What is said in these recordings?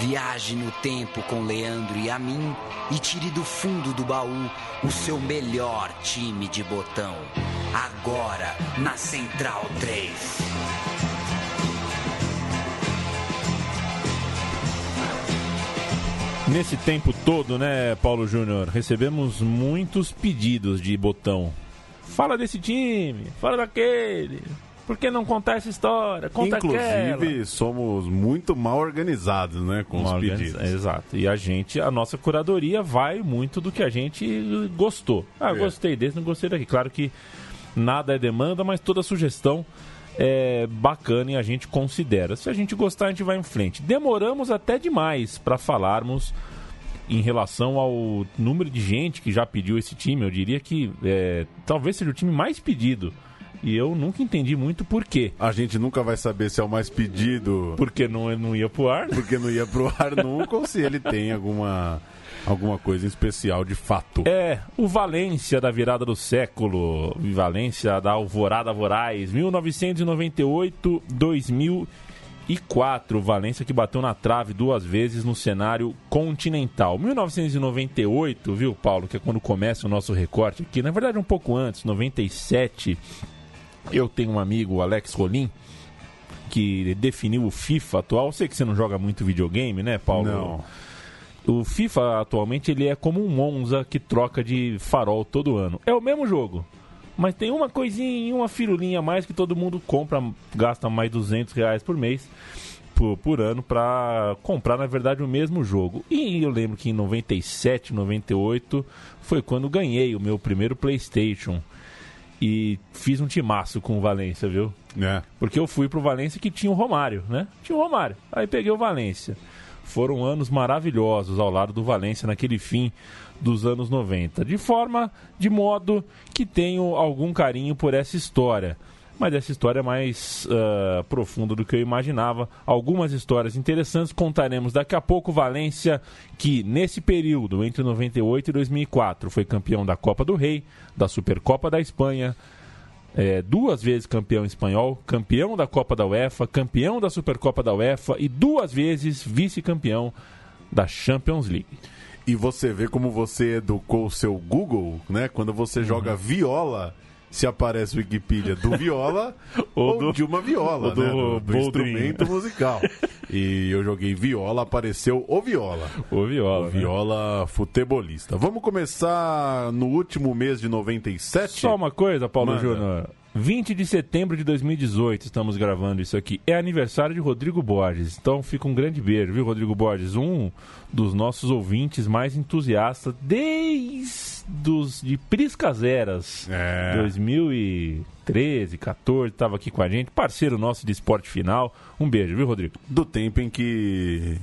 Viaje no tempo com Leandro e a mim e tire do fundo do baú o seu melhor time de botão. Agora na Central 3. Nesse tempo todo, né, Paulo Júnior, recebemos muitos pedidos de botão. Fala desse time, fala daquele. Por que não contar essa história? Conta Inclusive, aquela. somos muito mal organizados, né, com Uma os pedidos. Exato. E a gente, a nossa curadoria vai muito do que a gente gostou. Ah, É. gostei desse, não gostei daqui. Claro que nada é demanda, mas toda sugestão é bacana e a gente considera. Se a gente gostar, a gente vai em frente. Demoramos até demais para falarmos em relação ao número de gente que já pediu esse time. Eu diria que é, talvez seja o time mais pedido. E eu nunca entendi muito por quê. A gente nunca vai saber se é o mais pedido Porque não, não ia pro ar, né? porque não ia pro ar nunca ou se ele tem alguma, alguma coisa em especial de fato. É, o Valência da virada do século, Valência da Alvorada Voraz, 1998, 2004. Valência que bateu na trave duas vezes no cenário continental. 1998, viu, Paulo, que é quando começa o nosso recorte aqui, na verdade um pouco antes, 97. Eu tenho um amigo, o Alex Rolim, que definiu o FIFA atual. Eu sei que você não joga muito videogame, né, Paulo? Não. O FIFA atualmente ele é como um Monza que troca de farol todo ano. É o mesmo jogo, mas tem uma coisinha, uma firulinha a mais que todo mundo compra, gasta mais 200 reais por mês, por, por ano, pra comprar na verdade o mesmo jogo. E eu lembro que em 97, 98 foi quando ganhei o meu primeiro PlayStation e fiz um timaço com o Valência, viu? É. Porque eu fui pro Valência que tinha o Romário, né? Tinha o Romário. Aí peguei o Valência. Foram anos maravilhosos ao lado do Valência naquele fim dos anos 90. De forma, de modo que tenho algum carinho por essa história. Mas essa história é mais ah, profunda do que eu imaginava. Algumas histórias interessantes contaremos daqui a pouco. Valência, que nesse período, entre 98 e 2004, foi campeão da Copa do Rei, da Supercopa da Espanha, é, duas vezes campeão espanhol, campeão da Copa da UEFA, campeão da Supercopa da UEFA e duas vezes vice-campeão da Champions League. E você vê como você educou o seu Google, né? Quando você Uhum. joga viola, se aparece Wikipedia do viola Ou ou, do- de uma viola, do né? Do, do instrumento musical. E eu joguei viola, apareceu o viola. O Viola. O né? viola futebolista. Vamos começar no último mês de 97? Só uma coisa, Paulo. Júnior. 20 de setembro de 2018 estamos gravando isso aqui. É aniversário de Rodrigo Borges. Então fica um grande beijo, viu, Rodrigo Borges? Um dos nossos ouvintes mais entusiastas desde os de Priscas Eras. É. 2013, 14, estava aqui com a gente. Parceiro nosso de esporte final. Um beijo, viu, Rodrigo? Do tempo em que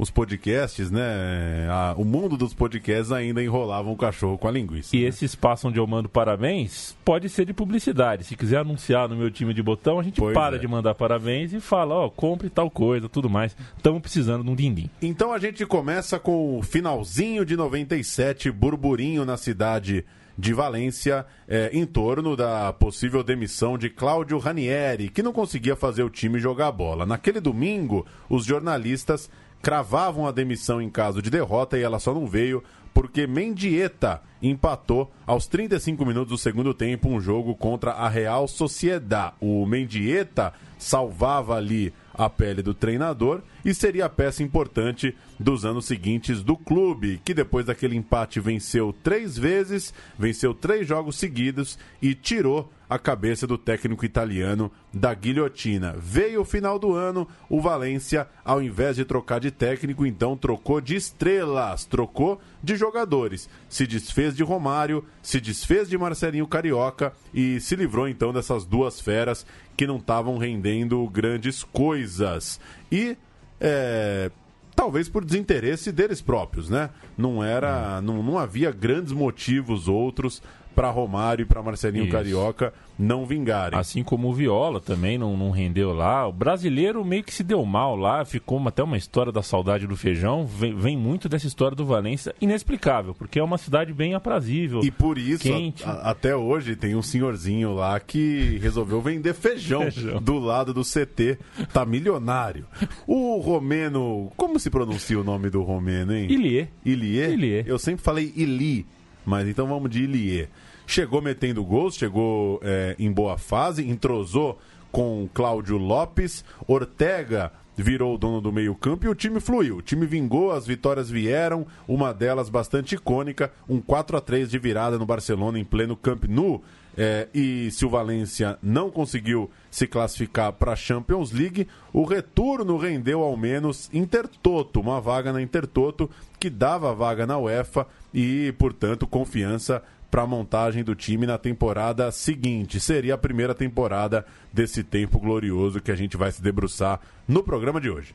os podcasts, né? a- o mundo dos podcasts ainda enrolavam o cachorro com a linguiça. E né? esse espaço onde eu mando parabéns pode ser de publicidade. Se quiser anunciar no meu time de botão, a gente Pois para é. de mandar parabéns e fala, ó, compre tal coisa, tudo mais. Estamos precisando de um din-din. Então a gente começa com o finalzinho de 97, burburinho na cidade de Valência, é, em torno da possível demissão de Cláudio Ranieri, que não conseguia fazer o time jogar bola. Naquele domingo, os jornalistas cravavam a demissão em caso de derrota e ela só não veio porque Mendieta empatou aos 35 minutos do segundo tempo um jogo contra a Real Sociedad. O Mendieta salvava ali a pele do treinador e seria peça importante dos anos seguintes do clube, que depois daquele empate venceu três vezes, venceu três jogos seguidos e tirou a cabeça do técnico italiano da guilhotina. Veio o final do ano, o Valência, ao invés de trocar de técnico, então trocou de estrelas, trocou de jogadores. Se desfez de Romário, se desfez de Marcelinho Carioca e se livrou então dessas duas feras que não estavam rendendo grandes coisas. E é, talvez por desinteresse deles próprios, né? Não era, não, não havia grandes motivos outros para Romário e para Marcelinho Isso. Carioca não vingarem. Assim como o Viola também não, não rendeu lá. O brasileiro meio que se deu mal lá, ficou até uma história da saudade do feijão. Vem, vem muito dessa história do Valência, inexplicável, porque é uma cidade bem aprazível. E por isso, a- a- até hoje, tem um senhorzinho lá que resolveu vender feijão, Feijão. do lado do CT. Tá milionário. O Romeno. Como se pronuncia o nome do Romeno, hein? Ilie. Ilie? Ilie. Eu sempre falei Ili, mas então vamos de Ilie. Chegou metendo gols, chegou é, em boa fase, entrosou com Cláudio Lopes, Ortega virou o dono do meio-campo e o time fluiu. O time vingou, as vitórias vieram, uma delas bastante icônica, um 4 a 3 de virada no Barcelona em pleno Camp Nou. É, e se o Valência não conseguiu se classificar para a Champions League, o retorno rendeu ao menos Intertoto, uma vaga na Intertoto que dava vaga na UEFA e, portanto, confiança para a montagem do time na temporada seguinte. Seria a primeira temporada desse tempo glorioso que a gente vai se debruçar no programa de hoje.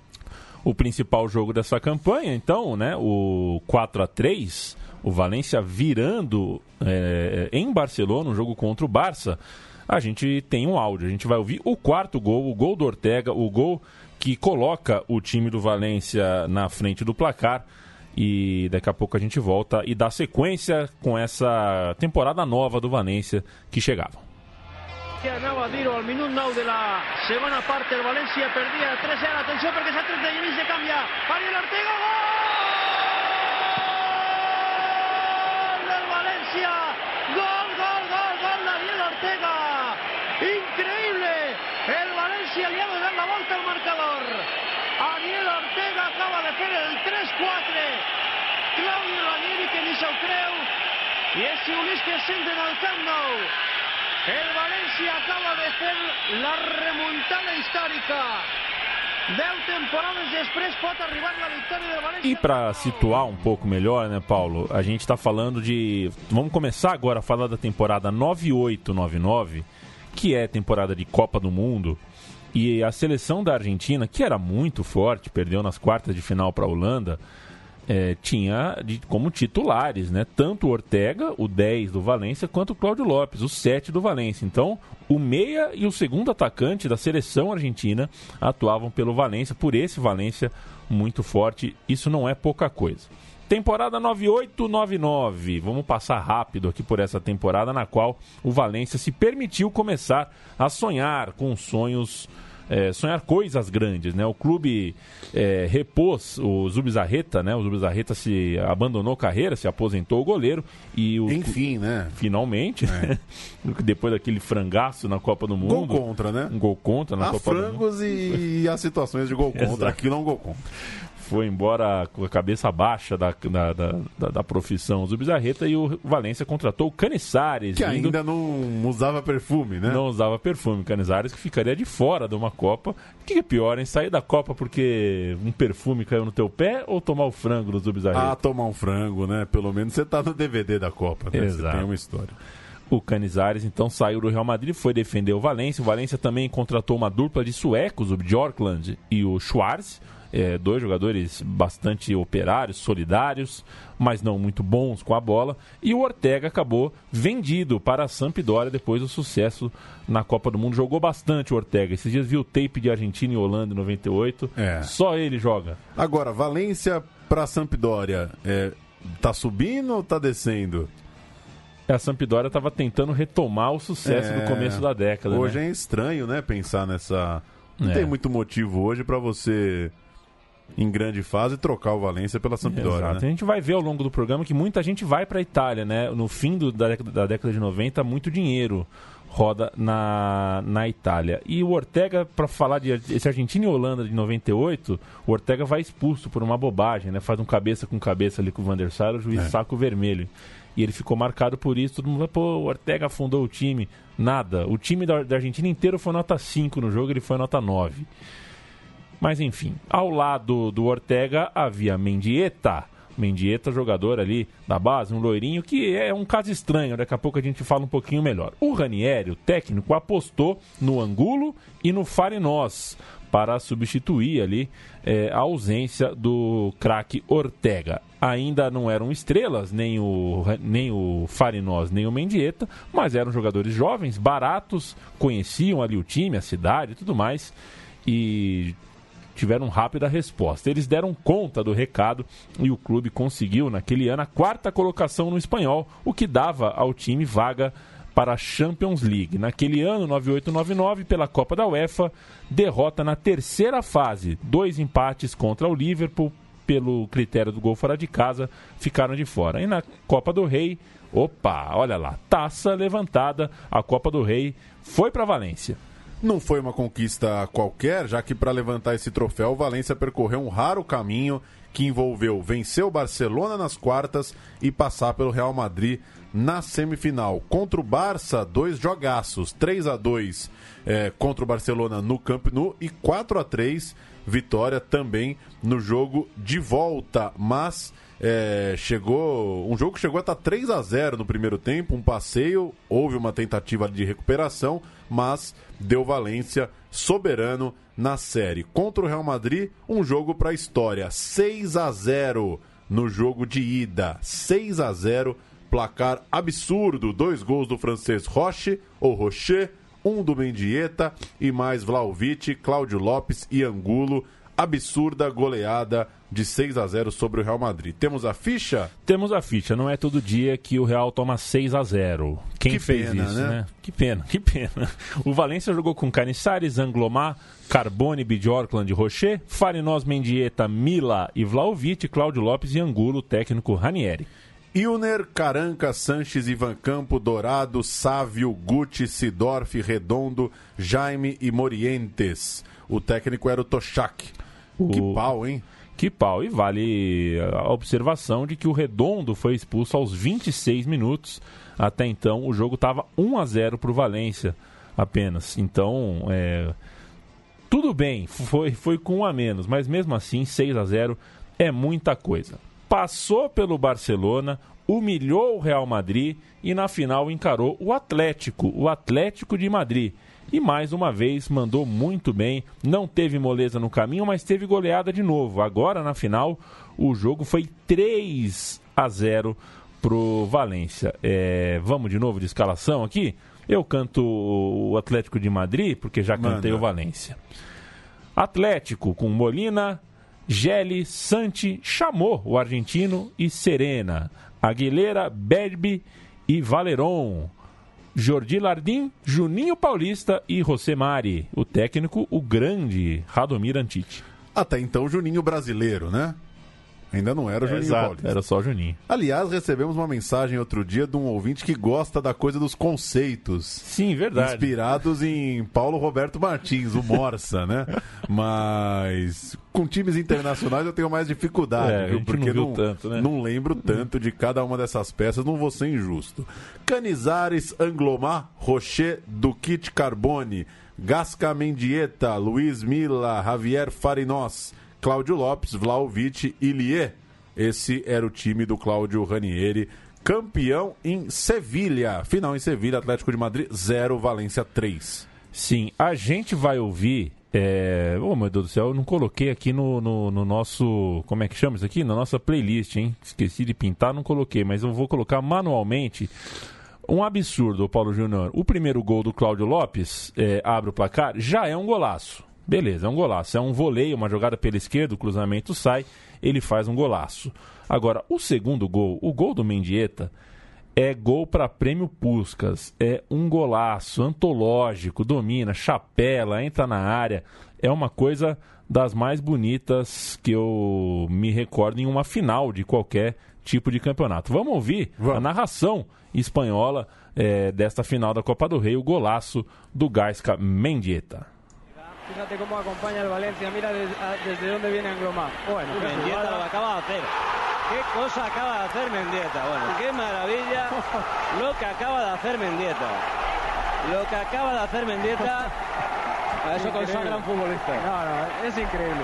o principal jogo dessa campanha, então, né? O 4 a 3 o Valência virando é, em Barcelona, um jogo contra o Barça. A gente tem um áudio, a gente vai ouvir o quarto gol, o gol do Ortega, o gol que coloca o time do Valência na frente do placar. E daqui a pouco a gente volta e dá sequência com essa temporada nova do Valência que chegava. dir-ho al minut 9 de la el València perdia 3-0 atenció perquè s'ha tret de Genís de canviar Ariel Ortega gol! Del gol, gol, gol, gol d'Ariel Ortega increïble el València li ha donat la volta al marcador Ariel Ortega acaba de fer el 3-4 Claudio Ranieri que ni se'l creu i és Sionís que es senten al el València acaba de fer la del València. E para situar um pouco melhor, né, Paulo? A gente está falando de. Vamos começar agora a falar da temporada 98-99, que é temporada de Copa do Mundo. E a seleção da Argentina, que era muito forte, perdeu nas quartas de final para a Holanda, é, tinha de- como titulares, né? Tanto o Ortega, o 10 do Valência, quanto o Cláudio Lopes, o 7 do Valência. Então, o meia e o segundo atacante da seleção argentina atuavam pelo Valência, por esse Valência muito forte. Isso não é pouca coisa. Temporada 98-99. Vamos passar rápido aqui por essa temporada na qual o Valência se permitiu começar a sonhar com sonhos é, sonhar coisas grandes, né? O clube é, repôs o Zubizarreta, né? O Zubizarreta se abandonou carreira, se aposentou o goleiro e o Enfim, né? finalmente, depois daquele frangaço na Copa do Gol Mundo, contra, né? um gol contra na Há Copa do Mundo, frangos e há situações de gol contra. Exato. Aqui não gol contra. Foi embora com a cabeça baixa da, da, da, da- profissão Zubizarreta e o Valência contratou o Canizares, Que ainda não usava perfume, né? não usava perfume. Canizares que ficaria de fora de uma Copa. O que é pior, hein? Sair da Copa porque um perfume caiu no teu pé ou tomar o frango do Zubizarreta? Ah, tomar um frango, né? Pelo menos você tá no DVD da Copa, né? Você Exato. tem uma história. O Canizares então saiu do Real Madrid, foi defender o Valência. O Valência também contratou uma dupla de suecos, o Bjorkland e o Schwarz. É, dois jogadores bastante operários, solidários, mas não muito bons com a bola. E o Ortega acabou vendido para a Sampdoria depois do sucesso na Copa do Mundo. Jogou bastante o Ortega. Esses dias viu o tape de Argentina e Holanda em 98. É. Só ele joga. Agora, Valência pra Sampdoria, é, tá subindo ou tá descendo? A Sampdoria estava tentando retomar o sucesso É, do começo da década. Hoje né? é estranho, né? Pensar nessa. Não É. tem muito motivo hoje pra você, em grande fase, trocar o Valência pela Sampdoria, Exato. né? A gente vai ver ao longo do programa que muita gente vai para a Itália, né? No fim do- da, década, da década de 90, muito dinheiro roda na, na Itália. E o Ortega, para falar de esse Argentina e Holanda de 98, o Ortega vai expulso por uma bobagem, né? Faz um cabeça com cabeça ali com o Van der Sar, o juiz É. saco vermelho. E ele ficou marcado por isso. Todo mundo vai, pô, o Ortega afundou o time. Nada. O time da, da Argentina inteiro foi nota 5 no jogo, ele foi nota 9. Mas enfim, ao lado do Ortega havia Mendieta, Mendieta, jogador ali da base, um loirinho, que é um caso estranho, daqui a pouco a gente fala um pouquinho melhor. O Ranieri, o técnico, apostou no Angulo e no Farinós para substituir ali é, a ausência do craque Ortega. Ainda não eram estrelas, nem o, nem o Farinós, nem o Mendieta, mas eram jogadores jovens, baratos, conheciam ali o time, a cidade e tudo mais, e tiveram rápida resposta. Eles deram conta do recado e o clube conseguiu, naquele ano, a quarta colocação no espanhol, o que dava ao time vaga para a Champions League. Naquele ano, 98-99, pela Copa da UEFA, derrota na terceira fase, dois empates contra o Liverpool, pelo critério do gol fora de casa, ficaram de fora. E na Copa do Rei, opa, olha lá, taça levantada, a Copa do Rei foi para Valência. Não foi uma conquista qualquer, já que para levantar esse troféu, o Valência percorreu um raro caminho que envolveu vencer o Barcelona nas quartas e passar pelo Real Madrid na semifinal. Contra o Barça, dois jogaços, 3 a 2 é, contra o Barcelona no Camp Nou e 4 a 3 vitória também no jogo de volta, mas é, chegou um jogo que chegou a estar 3 a 0 no primeiro tempo, um passeio, houve uma tentativa de recuperação, mas deu Valência soberano na série. Contra o Real Madrid, um jogo para a história, 6 a 0 no jogo de ida, 6 a 0, placar absurdo, dois gols do francês Roche ou Rocher, um do Mendieta e mais Vlaovic, Cláudio Lopes e Angulo. Absurda goleada de 6 a 0 sobre o Real Madrid. Temos a ficha? Temos a ficha. Não é todo dia que o Real toma 6 a 0. Quem que fez pena, isso, né? né? Que pena, que pena. O Valência jogou com Canissares, Anglomar, Carbone, Bjorkland, Rocher, Farinós, Mendieta, Mila e Vlaovic, Cláudio Lopes e Angulo, técnico Ranieri. Ilner, Caranca, Sanches, Ivan Campo, Dourado, Sávio, Guti, Sidorf, Redondo, Jaime e Morientes. O técnico era o Toshak. O... Que pau, hein? Que pau. E vale a observação de que o Redondo foi expulso aos 26 minutos. Até então, o jogo estava 1 a 0 para o Valência apenas. Então, é... tudo bem, foi, foi com um a menos, mas mesmo assim, 6 a 0 é muita coisa. Passou pelo Barcelona, humilhou o Real Madrid e na final encarou o Atlético, o Atlético de Madrid e mais uma vez mandou muito bem. Não teve moleza no caminho, mas teve goleada de novo. Agora na final, o jogo foi 3 a 0 pro Valência. É, vamos de novo de escalação aqui? Eu canto o Atlético de Madrid, porque já cantei Manda. o Valência. Atlético com Molina, Gelli, Santi, chamou o argentino e Serena. Aguilera, Berbi e Valeron. Jordi Lardim, Juninho Paulista e José Mari. O técnico, o grande Radomir Antite. Até então, Juninho brasileiro, né? Ainda não era o Juninho Exato, Paulista. Era só Juninho. Aliás, recebemos uma mensagem outro dia de um ouvinte que gosta da coisa dos conceitos. Sim, verdade. Inspirados em Paulo Roberto Martins, o Morsa, né? Mas com times internacionais eu tenho mais dificuldade, é, viu? Porque não, não, tanto, né? não lembro tanto de cada uma dessas peças, não vou ser injusto. Canizares, Anglomar, Rocher, Duquite Carbone, Gasca Mendieta, Luiz Mila, Javier Farinós. Cláudio Lopes, Vlaovic e Lier. Esse era o time do Cláudio Ranieri, campeão em Sevilha. Final em Sevilha, Atlético de Madrid 0, Valência 3. Sim, a gente vai ouvir. É... Oh, meu Deus do céu, eu não coloquei aqui no, no, no, nosso. Como é que chama isso aqui? Na nossa playlist, hein? Esqueci de pintar, não coloquei, mas eu vou colocar manualmente. Um absurdo, Paulo Júnior. O primeiro gol do Cláudio Lopes é, abre o placar, já é um golaço. Beleza, é um golaço. É um voleio, uma jogada pela esquerda, o cruzamento sai, ele faz um golaço. Agora, o segundo gol, o gol do Mendieta, é gol para prêmio Puscas. É um golaço antológico, domina, chapela, entra na área. É uma coisa das mais bonitas que eu me recordo em uma final de qualquer tipo de campeonato. Vamos ouvir Vamos. a narração espanhola é, desta final da Copa do Rei, o golaço do Gaisca Mendieta. Fíjate cómo acompaña el Valencia, mira desde, dónde viene Anglomar. Bueno, Mendieta lo acaba de hacer. ¿Qué cosa acaba de hacer Mendieta? Bueno, qué maravilla lo que acaba de hacer Mendieta. Lo que acaba de hacer Mendieta. A eso consagra un futbolista. No, no, es increíble.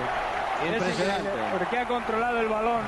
Impresionante. porque ha controlado el balón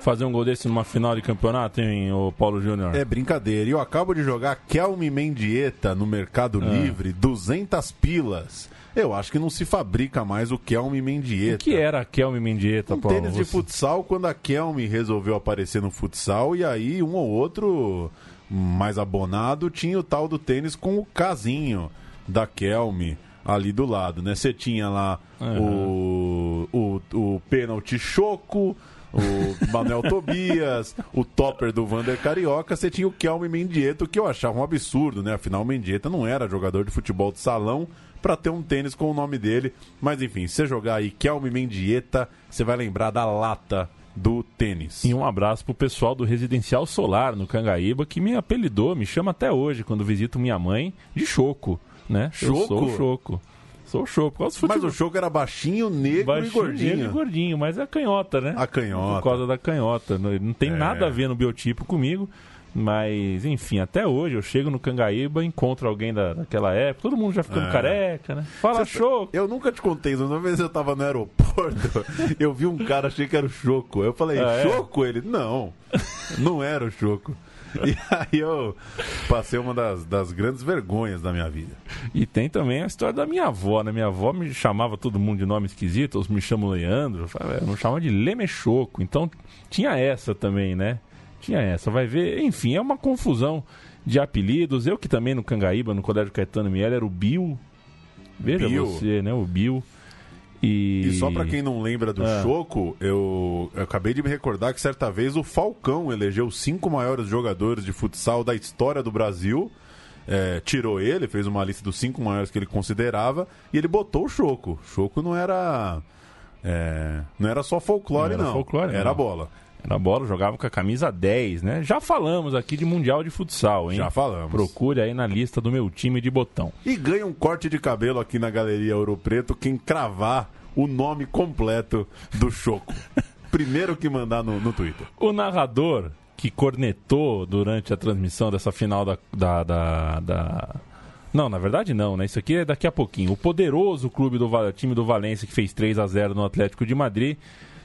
Fazer um gol desse numa final de campeonato, hein, o Paulo Júnior? É brincadeira. Eu acabo de jogar Kelme Mendieta no Mercado Ah. Livre, 200 pilas. Eu acho que não se fabrica mais o Kelme Mendieta. O que era a Kelme Mendieta, Um Paulo? tênis de futsal quando a Kelme resolveu aparecer no futsal e aí um ou outro mais abonado tinha o tal do tênis com o casinho da Kelme ali do lado, né? Você tinha lá o, o, o pênalti choco, o Manuel Tobias, o topper do Vander Carioca, você tinha o Kelme Mendieta, o que eu achava um absurdo, né? Afinal, o Mendieta não era jogador de futebol de salão para ter um tênis com o nome dele. Mas enfim, se você jogar aí Kelme Mendieta, você vai lembrar da lata do tênis. E um abraço pro pessoal do Residencial Solar no Cangaíba, que me apelidou, me chama até hoje, quando visito minha mãe, de Choco, né? Eu Choco? sou o Choco. Sou o Choco. Mas o Choco era baixinho, negro Baixinho, e gordinho. negro e gordinho, mas é canhota, né? A canhota. Por causa da canhota. Não, tem É. nada a ver no biotipo comigo. Mas, enfim, até hoje eu chego no Cangaíba, encontro alguém da, daquela época, todo mundo já ficando É. careca, né? Fala, Você- Choco! Eu nunca te contei. Uma vez eu tava no aeroporto, eu vi um cara, achei que era o Choco. Eu falei, Ah, é? Choco? Ele, não, não era o Choco. E aí eu passei uma das, das grandes vergonhas da minha vida. E tem também a história da minha avó, né? Minha avó me chamava todo mundo de nome esquisito, ou me chamam Leandro, eu não chamava de Lemechoco. Então tinha essa também, né? Tinha essa, vai ver. Enfim, é uma confusão de apelidos. Eu que também no Cangaíba, no Colégio Caetano Miel, era o Bill. Veja Bill. você, né? O Bill. E, E só pra quem não lembra do Ah. Choco, eu, eu acabei de me recordar que certa vez o Falcão elegeu os cinco maiores jogadores de futsal da história do Brasil. É, tirou ele, fez uma lista dos cinco maiores que ele considerava e ele botou o Choco. Choco não era. é, não era só folclore, Não era não. folclore, era não. bola. Era bola, jogava com a camisa 10, né? Já falamos aqui de Mundial de Futsal, hein? Já falamos. Procure aí na lista do meu time de botão. E ganha um corte de cabelo aqui na Galeria Ouro Preto quem cravar o nome completo do Choco. Primeiro que mandar no, no Twitter. O narrador que cornetou durante a transmissão dessa final da, da, da- da- Não, na verdade não, né? Isso aqui é daqui a pouquinho. O poderoso clube do time do Valência que fez 3 a 0 no Atlético de Madrid,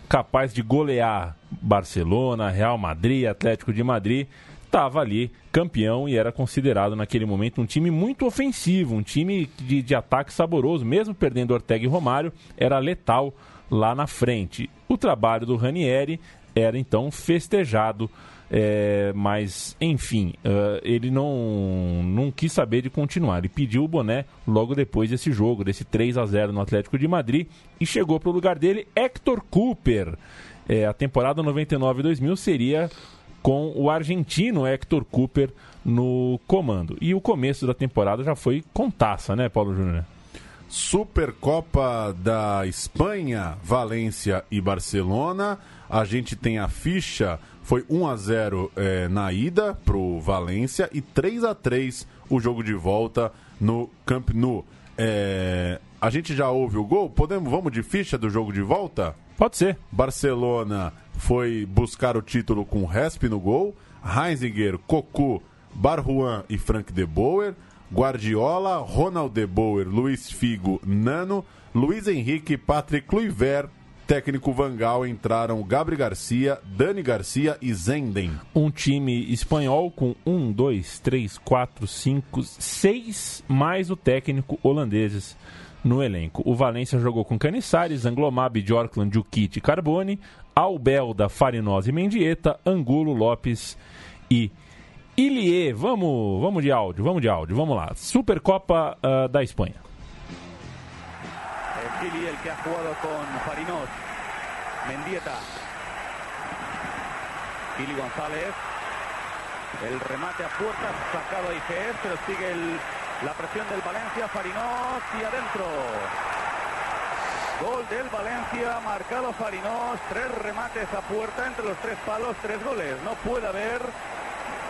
capaz de golear Barcelona, Real Madrid, Atlético de Madrid, estava ali campeão e era considerado naquele momento um time muito ofensivo, um time de, de ataque saboroso, mesmo perdendo Ortega e Romário, era letal lá na frente. O trabalho do Ranieri era então festejado, é, mas enfim, eh, ele não, não quis saber de continuar. Ele pediu o boné logo depois desse jogo, desse 3 a 0 no Atlético de Madrid, e chegou para o lugar dele Hector Cooper. É, a temporada 99-2000 seria com o argentino Hector Cooper no comando. E o começo da temporada já foi com taça, né, Paulo Júnior? Supercopa da Espanha, Valência e Barcelona. A gente tem a ficha, foi 1 a 0 eh, na ida pro Valência e 3 a 3 o jogo de volta no Camp Nou. Eh, a gente já ouve o gol? Podemos, vamos de ficha do jogo de volta? Pode ser. Barcelona foi buscar o título com Resp no gol, Heinziger, Cocu, Barruan e Frank de Boer, Guardiola, Ronald de Boer, Luiz Figo, Nano, Luiz Henrique, Patrick Kluivert, técnico Vangal entraram Gabriel Garcia, Dani Garcia e Zenden. um time espanhol com um, dois, três, quatro, cinco, seis mais o técnico holandeses no elenco. O Valência jogou com Canissares, Anglomab, Jorkland, Jukic e Carbone, Albelda, Farinosa e Mendieta, Angulo, Lopes e Ilie. Vamos, vamos de áudio, vamos de áudio, vamos lá. Supercopa ah, da Espanha. Gili el que ha jugado con Farinos. Mendieta. Gili González. El remate a puerta sacado ahí que es, pero sigue la presión del Valencia. Farinos y adentro. Gol del Valencia, marcado Farinos. Tres remates a puerta entre los tres palos, tres goles. No puede haber.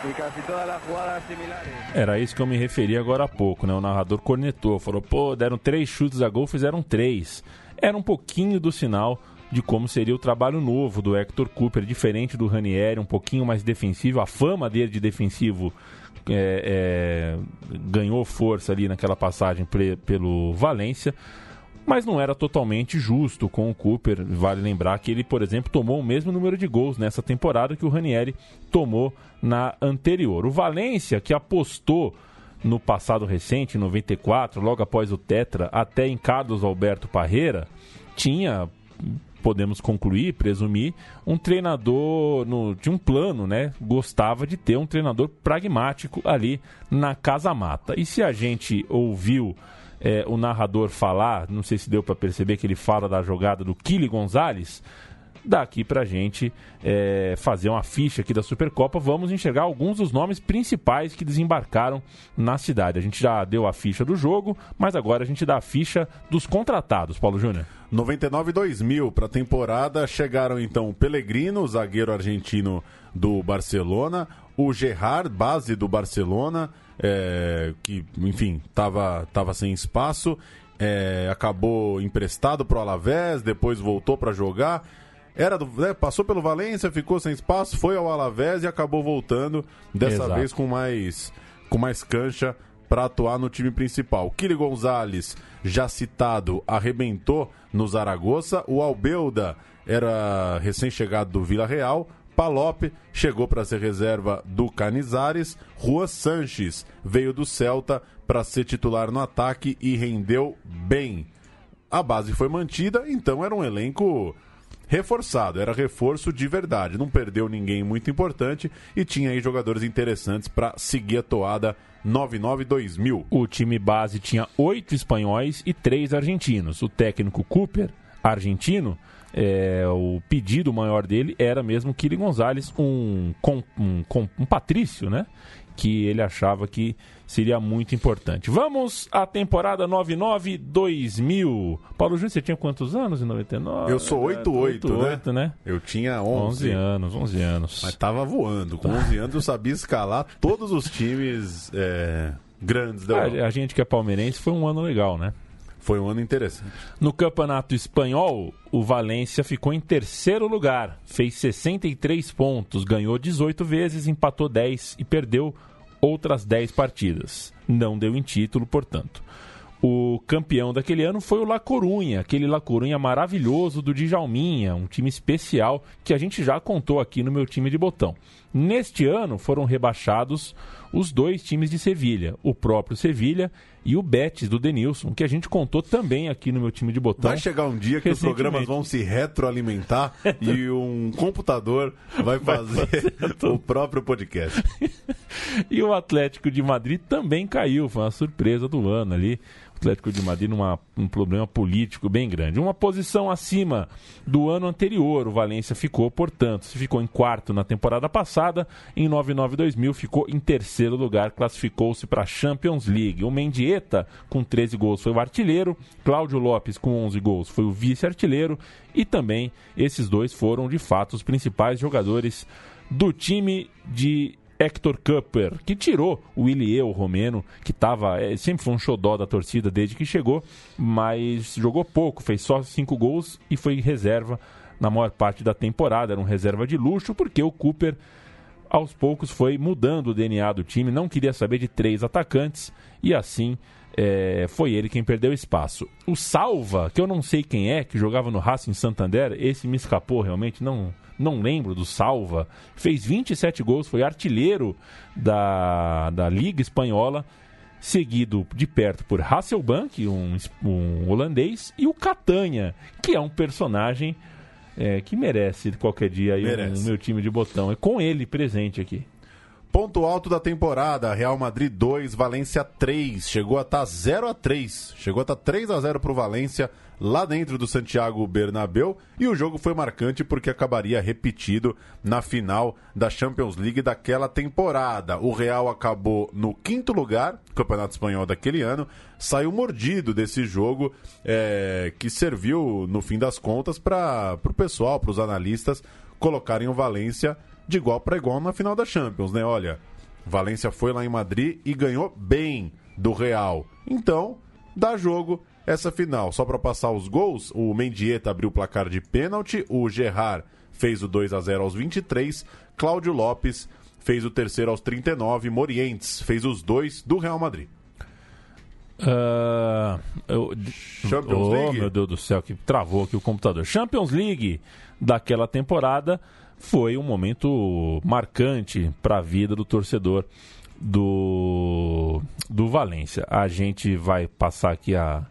Y casi todas las jugadas similares. Era isso que eu me referi agora há pouco, né? O narrador cornetou, falou, pô, deram três chutes a gol, fizeram três. Era um pouquinho do sinal de como seria o trabalho novo do Hector Cooper, diferente do Ranieri, um pouquinho mais defensivo. A fama dele de defensivo é, é, ganhou força ali naquela passagem pelo Valência. Mas não era totalmente justo com o Cooper. Vale lembrar que ele, por exemplo, tomou o mesmo número de gols nessa temporada que o Ranieri tomou na anterior. O Valência, que apostou no passado recente, em 94, logo após o Tetra, até em Carlos Alberto Parreira, tinha podemos concluir, presumir, um treinador no, de um plano, né? Gostava de ter um treinador pragmático ali na Casa Mata. E se a gente ouviu é, o narrador falar, não sei se deu para perceber que ele fala da jogada do Kili Gonzalez, daqui para a gente é, fazer uma ficha aqui da Supercopa, vamos enxergar alguns dos nomes principais que desembarcaram na cidade. A gente já deu a ficha do jogo, mas agora a gente dá a ficha dos contratados, Paulo Júnior. 99 e 2000 para a temporada chegaram então o Pellegrino, zagueiro argentino do Barcelona, o Gerard, base do Barcelona, é, que enfim estava tava sem espaço, é, acabou emprestado para o Alavés, depois voltou para jogar era do, né, passou pelo Valência, ficou sem espaço, foi ao Alavés e acabou voltando, dessa Exato. vez com mais, com mais cancha para atuar no time principal. Kili Gonzalez, já citado, arrebentou no Zaragoza. O Albeuda era recém-chegado do Vila Real. Palop chegou para ser reserva do Canizares. Rua Sanches veio do Celta para ser titular no ataque e rendeu bem. A base foi mantida, então era um elenco reforçado, era reforço de verdade. Não perdeu ninguém muito importante e tinha aí jogadores interessantes para seguir a toada 99-2000. O time base tinha oito espanhóis e três argentinos. O técnico Cooper, argentino, é, o pedido maior dele era mesmo Kili Gonzalez, um, com, um, com, um patrício, né? Que ele achava que seria muito importante. Vamos à temporada 99-2000. Paulo Júnior, você tinha quantos anos em 99? Eu sou 88, né? 88, né? Eu tinha 11. 11 anos, 11 anos. Mas tava voando. Com 11 anos eu sabia escalar todos os times é, grandes da. A, a gente que é palmeirense foi um ano legal, né? Foi um ano interessante. No Campeonato Espanhol, o Valência ficou em terceiro lugar, fez 63 pontos, ganhou 18 vezes, empatou 10 e perdeu outras 10 partidas. Não deu em título, portanto. O campeão daquele ano foi o La Corunha, aquele La Corunha maravilhoso do Djalminha, um time especial que a gente já contou aqui no meu time de botão. Neste ano foram rebaixados os dois times de Sevilha, o próprio Sevilha e o Betis do Denilson, que a gente contou também aqui no meu time de botão. Vai chegar um dia que os programas vão se retroalimentar e um computador vai fazer, o próprio podcast. e o Atlético de Madrid também caiu, foi uma surpresa do ano ali. Atlético de Madrid num um problema político bem grande. Uma posição acima do ano anterior, o Valência ficou, portanto, se ficou em quarto na temporada passada, em 99-2000 ficou em terceiro lugar, classificou-se para a Champions League. O Mendieta, com 13 gols, foi o artilheiro, Cláudio Lopes, com 11 gols, foi o vice-artilheiro, e também esses dois foram, de fato, os principais jogadores do time de Hector Cupper, que tirou o Ilieu Romeno, que tava, é, sempre foi um xodó da torcida desde que chegou, mas jogou pouco, fez só cinco gols e foi reserva na maior parte da temporada. Era um reserva de luxo, porque o Cooper aos poucos foi mudando o DNA do time, não queria saber de três atacantes e assim é, foi ele quem perdeu espaço. O Salva, que eu não sei quem é, que jogava no Racing Santander, esse me escapou realmente, não não lembro do Salva, fez 27 gols, foi artilheiro da, da Liga Espanhola, seguido de perto por Hasselbank, um, um holandês, e o Catanha, que é um personagem é, que merece qualquer dia o meu time de botão. É com ele presente aqui. Ponto alto da temporada, Real Madrid 2, Valência 3. Chegou a estar 0 a 3. Chegou a estar 3 a 0 para o Valência lá dentro do Santiago Bernabéu e o jogo foi marcante porque acabaria repetido na final da Champions League daquela temporada. O Real acabou no quinto lugar, Campeonato Espanhol daquele ano, saiu mordido desse jogo é, que serviu no fim das contas para o pessoal, para os analistas colocarem o Valência de igual para igual na final da Champions, né? Olha, Valência foi lá em Madrid e ganhou bem do Real. Então, dá jogo essa final. Só para passar os gols, o Mendieta abriu o placar de pênalti, o Gerard fez o 2 a 0 aos 23, Cláudio Lopes fez o terceiro aos 39, Morientes fez os dois do Real Madrid. Uh, eu, Champions oh, League? meu Deus do céu, que travou aqui o computador. Champions League daquela temporada foi um momento marcante para a vida do torcedor do, do Valência. A gente vai passar aqui a,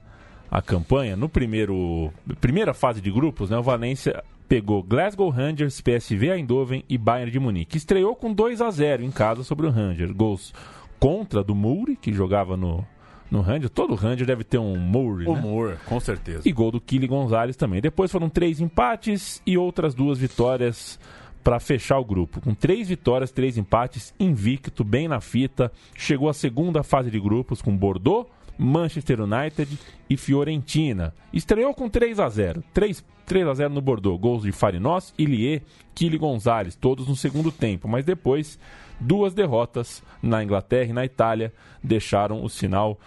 a campanha. No primeiro primeira fase de grupos, né, o Valência pegou Glasgow Rangers, PSV Eindhoven e Bayern de Munique. Estreou com 2 a 0 em casa sobre o Rangers. Gols contra do Mouri, que jogava no, no Ranger. Todo Ranger deve ter um Mouri, O né? Com certeza. E gol do Kili Gonzalez também. Depois foram três empates e outras duas vitórias para fechar o grupo. Com três vitórias, três empates, invicto, bem na fita. Chegou à segunda fase de grupos com Bordeaux, Manchester United e Fiorentina. Estreou com 3 a 0 3, 3 a 0 no Bordeaux. Gols de Farinós, Ilie, Kili Gonzalez, todos no segundo tempo. Mas depois, duas derrotas na Inglaterra e na Itália deixaram o sinal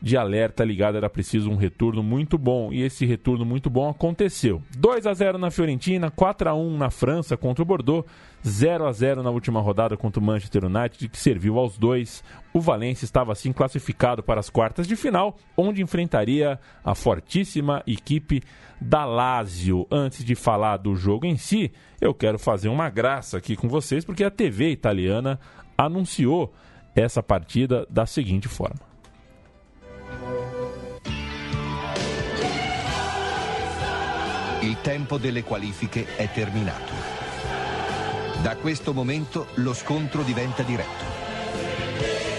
de alerta ligado, era preciso um retorno muito bom. E esse retorno muito bom aconteceu. 2 a 0 na Fiorentina, 4 a 1 na França contra o Bordeaux, 0 a 0 na última rodada contra o Manchester United, que serviu aos dois. O Valência estava assim classificado para as quartas de final, onde enfrentaria a fortíssima equipe da Lazio. Antes de falar do jogo em si, eu quero fazer uma graça aqui com vocês, porque a TV italiana anunciou essa partida da seguinte forma. Il tempo delle qualifiche è terminato. Da questo momento lo scontro diventa diretto.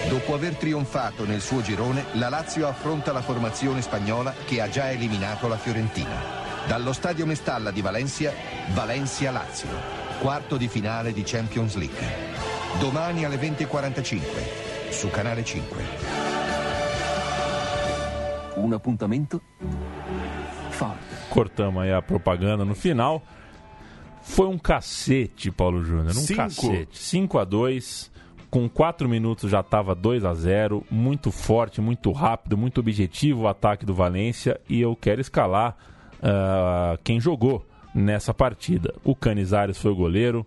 Dopo aver trionfato nel suo girone, la Lazio affronta la formazione spagnola che ha già eliminato la Fiorentina. Dallo stadio Mestalla di Valencia, Valencia-Lazio, quarto di finale di Champions League. Domani alle 20.45 su Canale 5. Un appuntamento forte. Cortamos aí a propaganda no final. Foi um cacete, Paulo Júnior. Um Cinco. cacete. 5 a 2 Com 4 minutos já estava 2 a 0 Muito forte, muito rápido, muito objetivo o ataque do Valência. E eu quero escalar ah, quem jogou nessa partida. O Canizares foi o goleiro.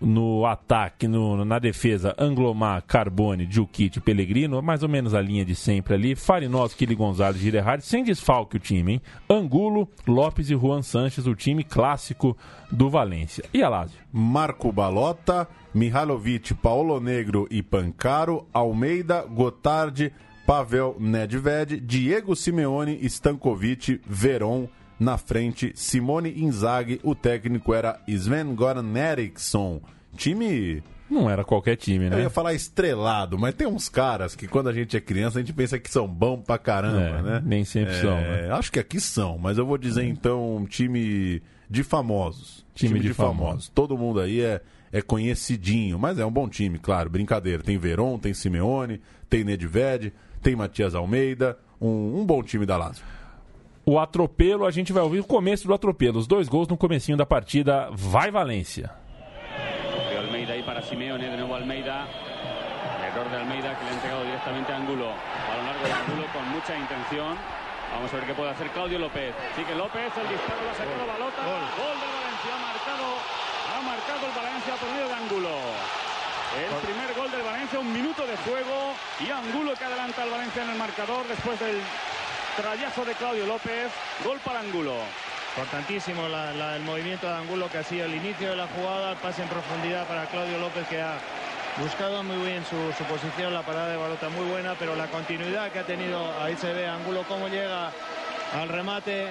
No ataque, no- na defesa, Anglomar, Carbone, Djukic, Pellegrino, mais ou menos a linha de sempre ali. Farinós, Kili Gonzalez, Girerhard, sem desfalque o time, hein? Angulo, Lopes e Juan Sanches, o time clássico do Valência. E a Lazio? Marco Balota, Mihalovic, Paulo Negro e Pancaro, Almeida, Gotardi, Pavel Nedved, Diego Simeone, Stankovic, Veron na frente, Simone Inzaghi, o técnico era Sven Goran Eriksson. Time, Não era qualquer time, eu né? ia falar estrelado, mas tem uns caras que quando a gente é criança a gente pensa que são bons pra caramba, É, né? nem sempre são, né? Acho que aqui são, mas eu vou dizer então um time de famosos. Time de famosos. Todo mundo aí é, é conhecidinho, mas é um bom time, claro, brincadeira. Tem Veron, tem Simeone, tem Nedved, tem Matias Almeida, um, um bom time da Lazio. O atropelo, a gente vai ouvir o começo do atropelo. Os dois gols no comecinho da partida. Vai Valência. De Almeida ahí para Simeone, de nuevo Almeida. Error de Almeida que le ha entregado directamente a Angulo. Balón largo de Angulo con mucha intención. Vamos a ver qué puede hacer Claudio López. Sigue López, el disparo lo ha sacado Balota. Gol, del Valencia, ha marcado, ha marcado el Valencia por medio de Angulo. El primer gol del Valencia, un minuto de juego y Angulo que adelanta al Valencia en el marcador después del trayazo de Claudio López. Gol para Angulo. Importantísimo el movimiento de Angulo que ha sido el inicio de la jugada, el pase en profundidad para Claudio López que ha buscado muy bien su, su posición, la parada de balota muy buena, pero la continuidad que ha tenido, ahí se ve Angulo cómo llega al remate,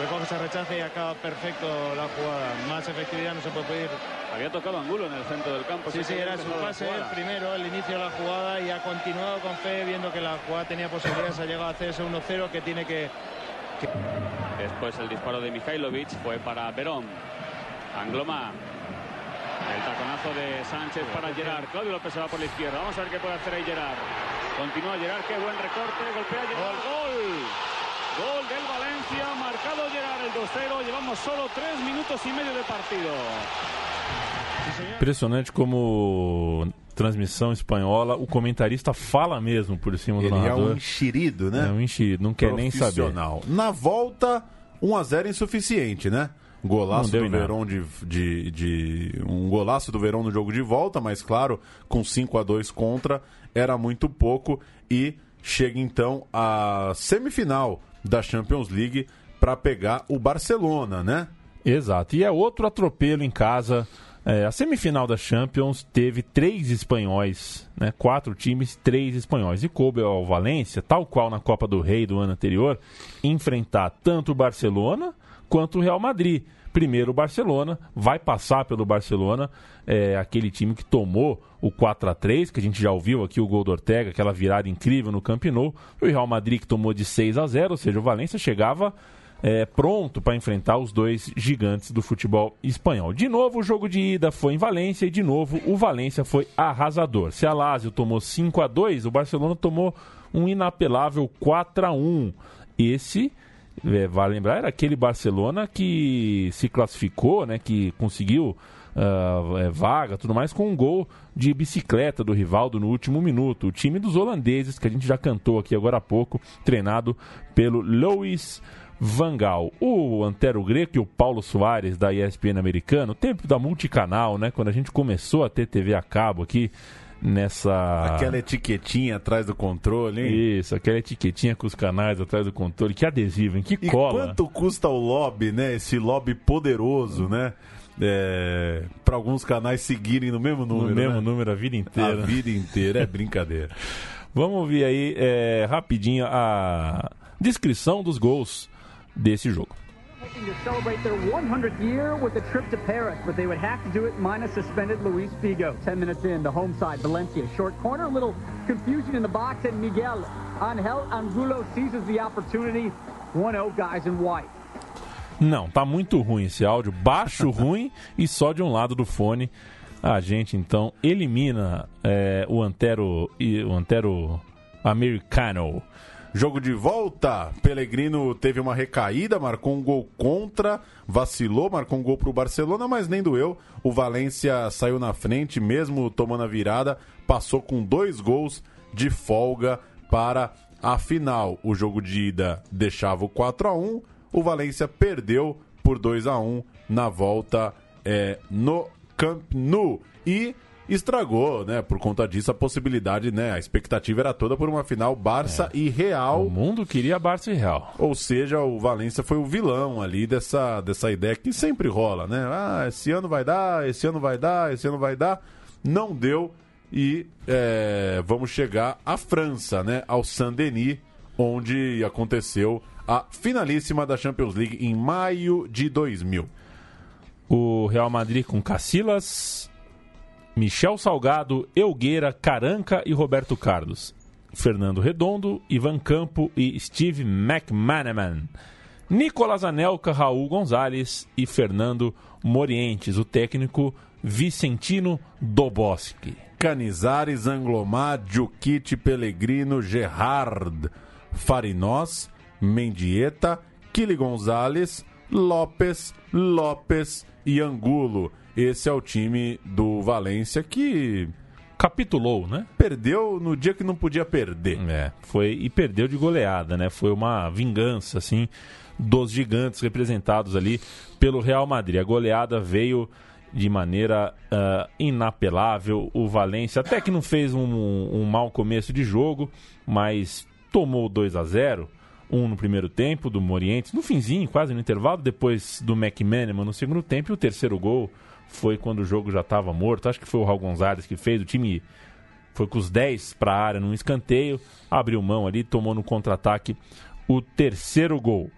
recoge ese rechace y acaba perfecto la jugada. Más efectividad no se puede pedir. Había tocado Angulo en el centro del campo. Sí, sí, era su pase el primero, el inicio de la jugada y ha continuado con fe, viendo que la jugada tenía posibilidades, ha llegado a hacer ese 1-0 que tiene que, Después el disparo de Mihailovic fue para Verón. Angloma. El taconazo de Sánchez para Gerard. Claudio López se va por la izquierda. Vamos a ver qué puede hacer ahí Gerard. Continúa Gerard, qué buen recorte. Golpea Gerard. Gol. Gol del Valencia. Marcado Gerard el 2-0. Llevamos solo tres minutos y medio de partido. Impressionante como transmissão espanhola, o comentarista fala mesmo por cima do Ele é narrador. um enxerido, né? É um enxerido, não quer nem saber. Na volta, 1x0 insuficiente, né? Golaço do. Verón de, de, de- Um golaço do Verón no jogo de volta, mas claro, com 5 a 2 contra, era muito pouco. E chega então à semifinal da Champions League para pegar o Barcelona, né? Exato. E é outro atropelo em casa. É, a semifinal da Champions teve três espanhóis, né? quatro times, três espanhóis. E coube ao Valência, tal qual na Copa do Rei do ano anterior, enfrentar tanto o Barcelona quanto o Real Madrid. Primeiro o Barcelona, vai passar pelo Barcelona, é, aquele time que tomou o 4 a 3 que a gente já ouviu aqui o gol do Ortega, aquela virada incrível no Camp Nou. O Real Madrid que tomou de 6 a 0 ou seja, o Valência chegava é, pronto para enfrentar os dois gigantes do futebol espanhol. De novo, o jogo de ida foi em Valência e de novo o Valência foi arrasador. Se a Lazio tomou 5 a 2 o Barcelona tomou um inapelável 4 a 1 Esse, é, vale lembrar, era aquele Barcelona que se classificou, né, que conseguiu uh, é, vaga, tudo mais, com um gol de bicicleta do Rivaldo no último minuto. O time dos holandeses, que a gente já cantou aqui agora há pouco, treinado pelo Louis Vangal. O Antero Greco e o Paulo Soares da ESPN americano, tempo da multicanal, né? Quando a gente começou a ter TV a cabo aqui nessa. Aquela etiquetinha atrás do controle, hein? Isso, aquela etiquetinha com os canais atrás do controle. Que adesivo, hein? Que e cola. quanto custa o lobby, né? Esse lobby poderoso, né? É, para alguns canais seguirem no mesmo número. No mesmo né? número a vida inteira. A vida inteira, é brincadeira. Vamos ouvir aí é, rapidinho a descrição dos gols desse jogo. Hoping to celebrate their 100th year with a trip to Paris, but they would have to do it minus suspended Luis Figo. 10 minutes in, the home side, Valencia, short corner, a little confusion in the box, and Miguel Angel Angulo seizes the opportunity. 1-0 guys in white. Não, tá muito ruim esse áudio, baixo, ruim e só de um lado do fone. A gente então elimina é, o Antero, o Antero americano. Jogo de volta, Pellegrino teve uma recaída, marcou um gol contra, vacilou, marcou um gol para o Barcelona, mas nem doeu. O Valência saiu na frente, mesmo tomando a virada, passou com dois gols de folga para a final. O jogo de ida deixava o 4 a 1 o Valência perdeu por 2 a 1 na volta é, no Camp Nou. E estragou, né? Por conta disso, a possibilidade, né? A expectativa era toda por uma final Barça é. e Real. O mundo queria Barça e Real. Ou seja, o Valência foi o vilão ali dessa, dessa ideia que sempre rola, né? Ah, esse ano vai dar, esse ano vai dar, esse ano vai dar. Não deu e é, vamos chegar à França, né? Ao Saint-Denis, onde aconteceu a finalíssima da Champions League em maio de 2000. O Real Madrid com Cacilas, Michel Salgado, Elgueira, Caranca e Roberto Carlos. Fernando Redondo, Ivan Campo e Steve McManaman. Nicolas Anelka, Raul Gonzalez e Fernando Morientes, o técnico Vicentino Doboski. Canizares, Anglomar, Djukic, Pellegrino, Gerard, Farinós, Mendieta, Kili Gonzalez, Lopes, Lopes e Angulo. Esse é o time do Valência que capitulou, né? Perdeu no dia que não podia perder. É, foi e perdeu de goleada, né? Foi uma vingança assim dos gigantes representados ali pelo Real Madrid. A goleada veio de maneira uh, inapelável. O Valência até que não fez um, um mau começo de jogo, mas tomou 2 a 0 um no primeiro tempo do Morientes, no finzinho, quase no intervalo, depois do McManaman no segundo tempo, e o terceiro gol foi quando o jogo já estava morto. Acho que foi o Raul Gonzalez que fez. O time foi com os 10 para a área num escanteio, abriu mão ali, tomou no contra-ataque o terceiro gol.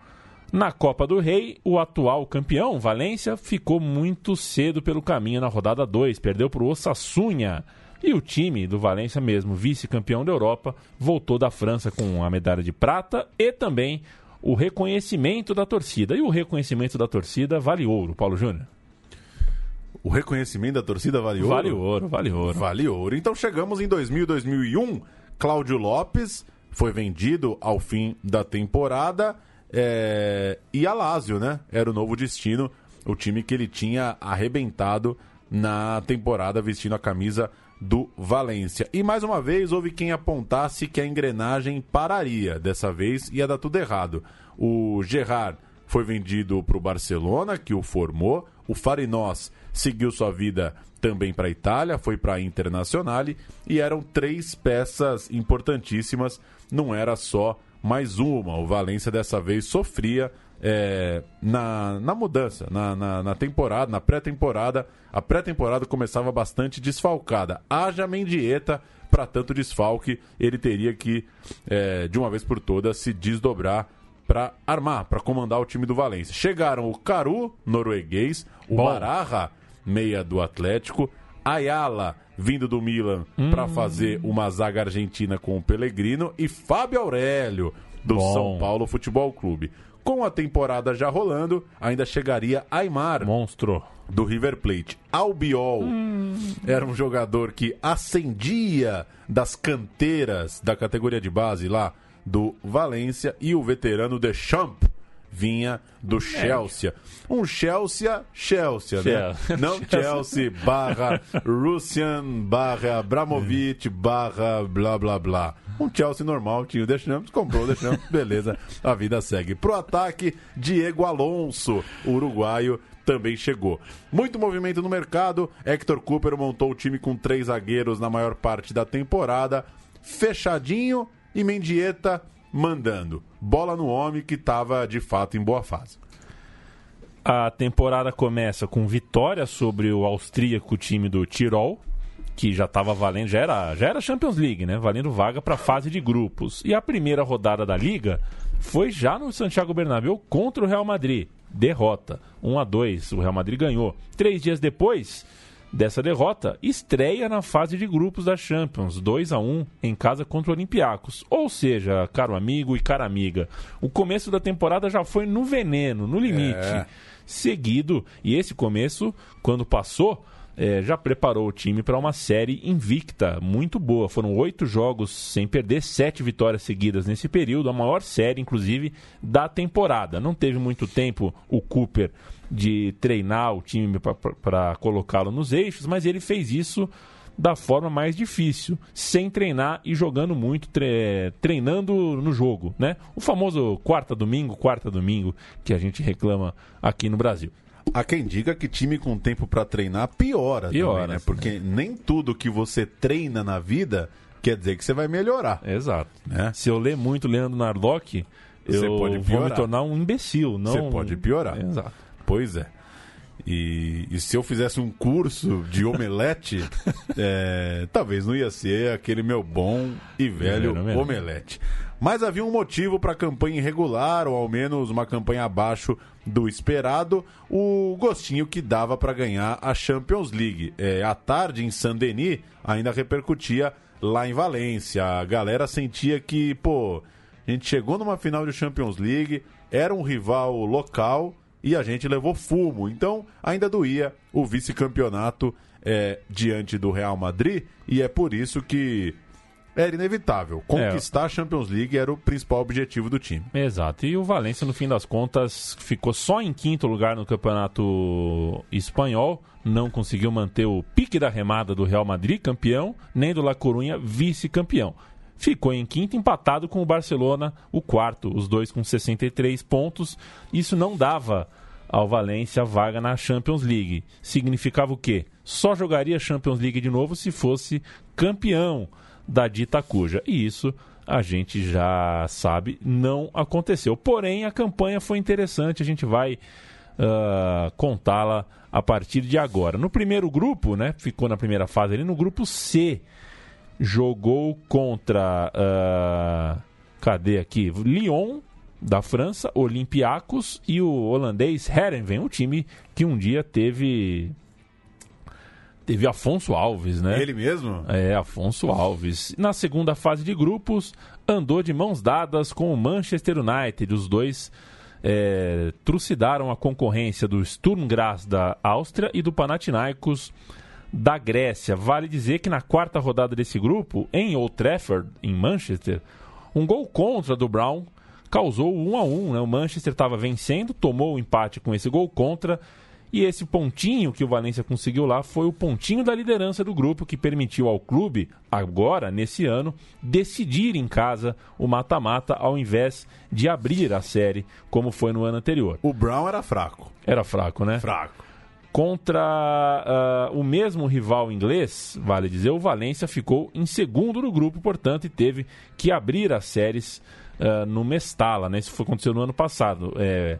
Na Copa do Rei, o atual campeão, Valência, ficou muito cedo pelo caminho na rodada 2, perdeu para o Osassunha. E o time do Valência mesmo, vice-campeão da Europa, voltou da França com a medalha de prata e também o reconhecimento da torcida. E o reconhecimento da torcida vale ouro, Paulo Júnior. O reconhecimento da torcida vale ouro? Vale ouro, vale ouro. Vale ouro. Então chegamos em 2000 2001. Cláudio Lopes foi vendido ao fim da temporada. É... E a Lazio, né? Era o novo destino. O time que ele tinha arrebentado na temporada vestindo a camisa do Valência. E mais uma vez houve quem apontasse que a engrenagem pararia. Dessa vez ia dar tudo errado. O Gerard foi vendido para o Barcelona, que o formou. O Farinós seguiu sua vida também para a Itália, foi para a Internazionale e eram três peças importantíssimas não era só mais uma. O Valência dessa vez sofria é, na, na mudança, na, na, na temporada, na pré-temporada. A pré-temporada começava bastante desfalcada. Haja Mendieta para tanto desfalque, ele teria que, é, de uma vez por todas, se desdobrar para armar, para comandar o time do Valência. Chegaram o Caru, norueguês, o Bom. Baraja, meia do Atlético, Ayala, vindo do Milan, para fazer uma zaga argentina com o Pellegrino, e Fábio Aurélio, do Bom. São Paulo Futebol Clube. Com a temporada já rolando, ainda chegaria Aymar, Monstro. do River Plate. Albiol era um jogador que ascendia das canteiras da categoria de base lá do Valência e o veterano Deschamps vinha do Chelsea. Um Chelsea, Chelsea, né? Chelsea. Não Chelsea barra Russian barra Abramovich barra blá blá blá. Um Chelsea normal, tinha o Deschamps, comprou o Deschamps, beleza, a vida segue. Pro ataque, Diego Alonso, uruguaio, também chegou. Muito movimento no mercado, Hector Cooper montou o time com três zagueiros na maior parte da temporada, fechadinho e Mendieta mandando. Bola no homem que estava de fato em boa fase. A temporada começa com vitória sobre o austríaco time do Tirol, que já estava valendo, já era, já era Champions League, né? Valendo vaga para a fase de grupos. E a primeira rodada da liga foi já no Santiago Bernabéu contra o Real Madrid. Derrota, 1 a 2, o Real Madrid ganhou. Três dias depois dessa derrota, estreia na fase de grupos da Champions, 2 a 1 em casa contra o Olympiacos. Ou seja, caro amigo e cara amiga, o começo da temporada já foi no veneno, no limite É. seguido. E esse começo, quando passou, eh, já preparou o time para uma série invicta, muito boa. Foram oito jogos sem perder, sete vitórias seguidas nesse período, a maior série, inclusive, da temporada. Não teve muito tempo o Cooper de treinar o time para colocá-lo nos eixos, mas ele fez isso da forma mais difícil, sem treinar e jogando muito, tre- treinando no jogo, né? O famoso quarta domingo, quarta domingo que a gente reclama aqui no Brasil. Há quem diga que time com tempo pra treinar piora, Piora, também, né? Porque nem tudo que você treina na vida quer dizer que você vai melhorar. Exato. Né? Se eu ler muito Leandro Narlock, Você eu pode vou me tornar um imbecil, não Você pode piorar. Exato. Pois é. E, e se eu fizesse um curso de omelete, é, talvez não ia ser aquele meu bom e velho omelete. Mas havia um motivo para a campanha irregular, ou ao menos uma campanha abaixo do esperado, o gostinho que dava para ganhar a Champions League. É, à tarde, em Saint-Denis, ainda repercutia lá em Valência. A galera sentia que, pô, a gente chegou numa final de Champions League, era um rival local e a gente levou fumo. Então, ainda doía o vice-campeonato é, diante do Real Madrid e é por isso que era inevitável. Conquistar a Champions League era o principal objetivo do time. Exato. E o Valência, no fim das contas, ficou só em quinto lugar no campeonato espanhol. Não conseguiu manter o pique da remada do Real Madrid, campeão, nem do La Coruña, vice-campeão. Ficou em quinto, empatado com o Barcelona, o quarto, os dois com 63 pontos. Isso não dava ao Valência vaga na Champions League. Significava o quê? Só jogaria Champions League de novo se fosse campeão da dita cuja. E isso a gente já sabe, não aconteceu. Porém, a campanha foi interessante, a gente vai ah, contá-la a partir de agora. No primeiro grupo, né, ficou na primeira fase ali, no grupo C, jogou contra. ah, cadê aqui? Lyon, da França, Olympiacos e o holandês Herenveen, um time que um dia teve. Teve Afonso Alves, né? Ele mesmo? É, Afonso Alves. Na segunda fase de grupos, andou de mãos dadas com o Manchester United. Os dois é, trucidaram a concorrência do Sturm Graz da Áustria e do Panathinaikos da Grécia. Vale dizer que na quarta rodada desse grupo, em Old Trafford, em Manchester, um gol contra do Brown causou o 1 a 1 né? O Manchester estava vencendo, tomou o empate com esse gol contra. E esse pontinho que o Valência conseguiu lá foi o pontinho da liderança do grupo que permitiu ao clube, agora, nesse ano, decidir em casa o mata-mata ao invés de abrir a série, como foi no ano anterior. O Brown era fraco. Era fraco, né? Fraco. Contra ah, o mesmo rival inglês, vale dizer, o Valência ficou em segundo no grupo, portanto, e teve que abrir as séries ah, no Mestala. Né? Isso foi, aconteceu no ano passado. É,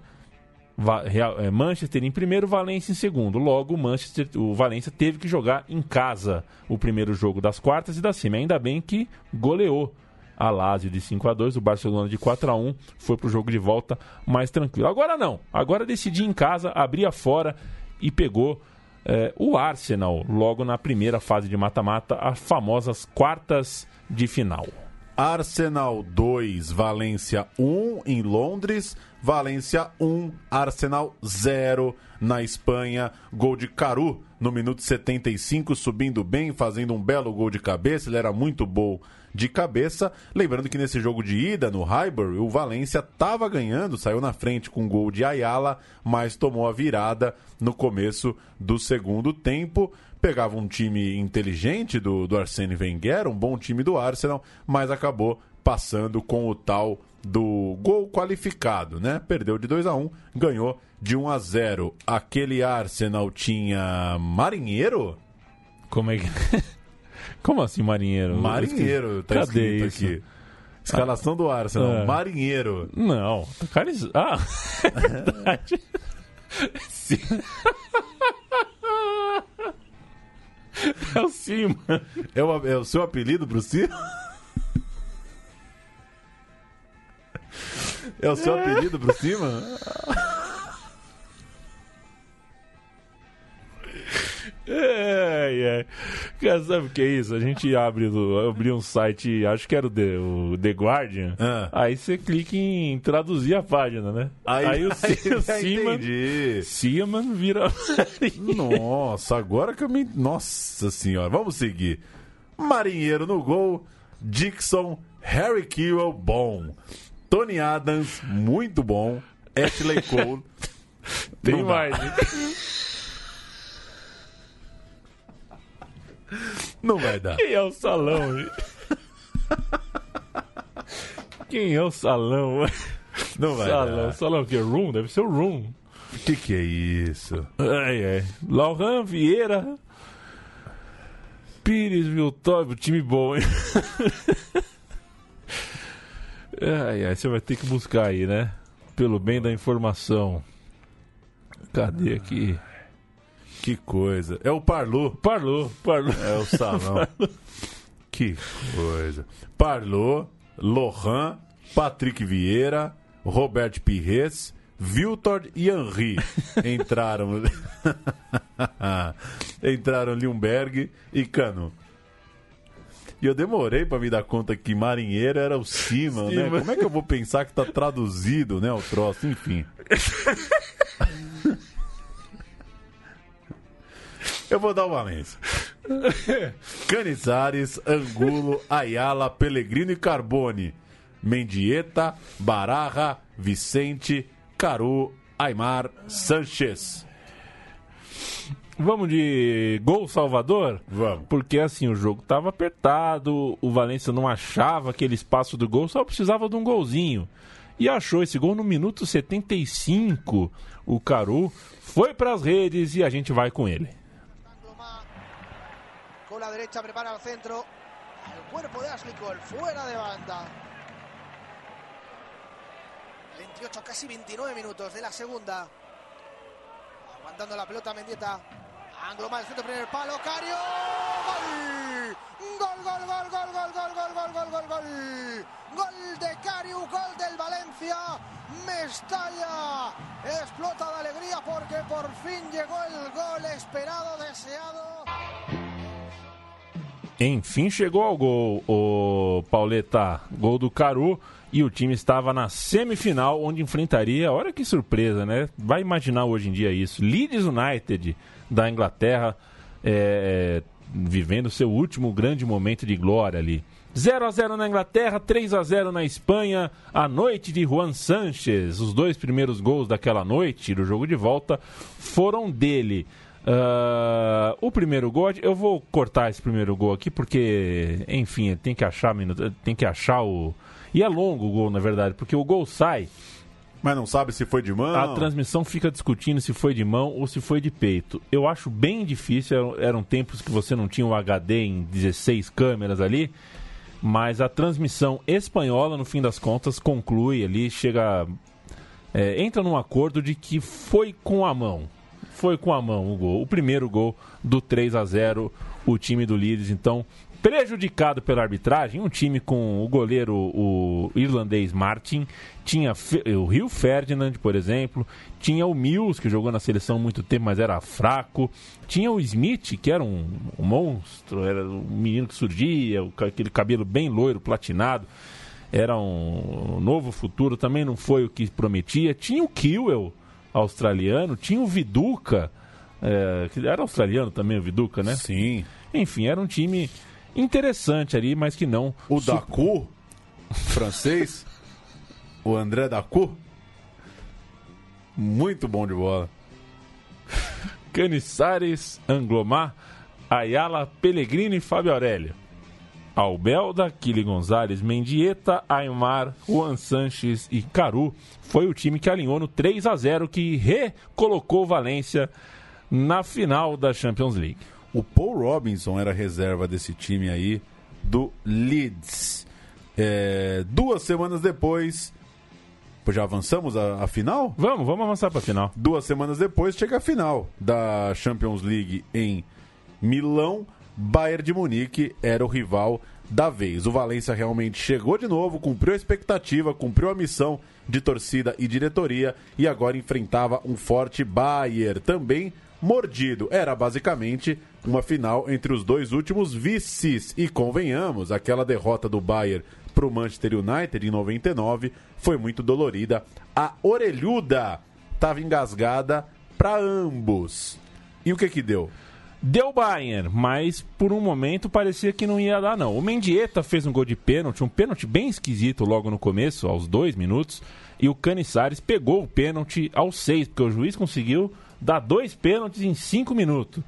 Manchester em primeiro, Valência em segundo. Logo, o Manchester, o Valência teve que jogar em casa o primeiro jogo das quartas e da cima. Ainda bem que goleou a Lazio de 5 a 2 o Barcelona de 4 a 1 foi pro jogo de volta mais tranquilo. Agora não, agora decidi em casa, abria fora e pegou eh, o Arsenal logo na primeira fase de mata-mata, as famosas quartas de final. Arsenal 2, Valência 1 em Londres. Valência 1, Arsenal 0 na Espanha. Gol de Caru no minuto 75, subindo bem, fazendo um belo gol de cabeça. Ele era muito bom de cabeça. Lembrando que nesse jogo de ida no Highbury, o Valência estava ganhando, saiu na frente com um gol de Ayala, mas tomou a virada no começo do segundo tempo. Pegava um time inteligente do, do Arsene Wenger, um bom time do Arsenal, mas acabou passando com o tal do gol qualificado, né? Perdeu de 2 a 1 ganhou de 1 a 0 Aquele Arsenal tinha Marinheiro? Como é que. Como assim, marinheiro? Marinheiro, tá Cadê escrito isso? aqui. Escalação do Arsenal, É. Marinheiro. Não, tá cariz... Ah, é verdade. Sim. É o Cima. É o, é o seu apelido pro? É o seu apelido pro cima? Ai. Cara, sabe o que é isso? A gente abre do, abri um site, acho que era o The, o The Guardian. Aí você clica em traduzir a página, né? Aí- o, aí o Seaman. Seaman vira. Nossa, agora que eu me. Nossa senhora, vamos seguir. Marinheiro no gol, Dixon, Harry Kewell, bom. Tony Adams, muito bom. Ashley Cole. Tem mais, hein? Não vai dar. Quem é o salão? Quem é o salão? Não vai salão. dar. Salão o quê? Room? Deve ser o Room. O que, que é isso? Ai, ai. Laurent Vieira. Pires Viltório, time bom, hein? ai, ai, você vai ter que buscar aí, né? Pelo bem da informação. Cadê aqui? Que coisa. É o Parlô. Parlou, parlou. É o salão. que coisa. Parlô, Lohan, Patrick Vieira, Robert Pires, Viltor e Henry entraram. entraram Lindbergh e Cano. E eu demorei pra me dar conta que marinheiro era o cima, né? Como é que eu vou pensar que tá traduzido, né, o troço? Enfim. Eu vou dar o Valência. Canizares, Angulo, Ayala, Pellegrino e Carbone. Mendieta, Bararra, Vicente, Caru, Aymar, Sanchez. Vamos de gol Salvador? Vamos. Porque assim, o jogo tava apertado, o Valência não achava aquele espaço do gol, só precisava de um golzinho. E achou esse gol no minuto 75. O Caru foi para as redes e a gente vai com ele. La derecha prepara el centro. El cuerpo de Ashley Cole fuera de banda. 28, casi 29 minutos de la segunda. Aguantando la pelota Mendieta. Angloma el centro, primer palo. Cario. Gol. Gol, gol, gol, gol, gol, gol, gol, gol, gol, gol, gol. Gol de Cariu, gol del Valencia. Mestalla explota de alegría porque por fin llegó el gol esperado, deseado. Enfim, chegou ao gol, o Pauleta. Gol do Caru. E o time estava na semifinal, onde enfrentaria. Olha que surpresa, né? Vai imaginar hoje em dia isso. Leeds United da Inglaterra, é, vivendo seu último grande momento de glória ali. 0 a 0 na Inglaterra, 3 a 0 na Espanha. A noite de Juan Sanches. Os dois primeiros gols daquela noite, do jogo de volta, foram dele. Ah, o primeiro gol, eu vou cortar esse primeiro gol aqui porque, enfim, tem que achar, minuto- tem que achar o e é longo o gol na verdade, porque o gol sai Mas não sabe se foi de mão. A transmissão fica discutindo se foi de mão ou se foi de peito. Eu acho bem difícil, eram, eram tempos que você não tinha o HD em 16 câmeras ali, mas a transmissão espanhola, no fim das contas, conclui ali, chega. é, entra num acordo de que foi com a mão. Foi com a mão o gol. O primeiro gol do 3 a 0 o time do Leeds, então, prejudicado pela arbitragem, um time com o goleiro, o irlandês Martin, tinha o Rio Ferdinand, por exemplo, tinha o Mills, que jogou na seleção muito tempo, mas era fraco, tinha o Smith, que era um, um monstro, era um menino que surgia, aquele cabelo bem loiro, platinado, era um novo futuro, também não foi o que prometia, tinha o Kiwell, australiano, tinha o Viduca, é, que era australiano também o Viduca, né? Sim. Enfim, era um time interessante ali, mas que não. O Dacu, francês, o André Dacu, muito bom de bola. Caniçares, Anglomar, Ayala, Pellegrini e Fábio Aurélio. Albelda, Kili Gonzalez, Mendieta, Aymar, Juan Sanches e Caru foi o time que alinhou no 3 a 0 que recolocou Valência na final da Champions League. O Paul Robinson era reserva desse time aí do Leeds. É, duas semanas depois. Já avançamos a final? Vamos, vamos avançar para a final. Duas semanas depois chega a final da Champions League em Milão. Bayern de Munique era o rival da vez. O Valência realmente chegou de novo, cumpriu a expectativa, cumpriu a missão de torcida e diretoria e agora enfrentava um forte Bayern, também mordido. Era basicamente uma final entre os dois últimos vices. E convenhamos, aquela derrota do Bayern para o Manchester United em 99 foi muito dolorida. A orelhuda estava engasgada para ambos. E o que que deu? Deu Bayern, mas por um momento parecia que não ia dar, não. O Mendieta fez um gol de pênalti, um pênalti bem esquisito logo no começo, aos dois minutos, e o Caniçares pegou o pênalti aos seis, porque o juiz conseguiu dar dois pênaltis em cinco minutos.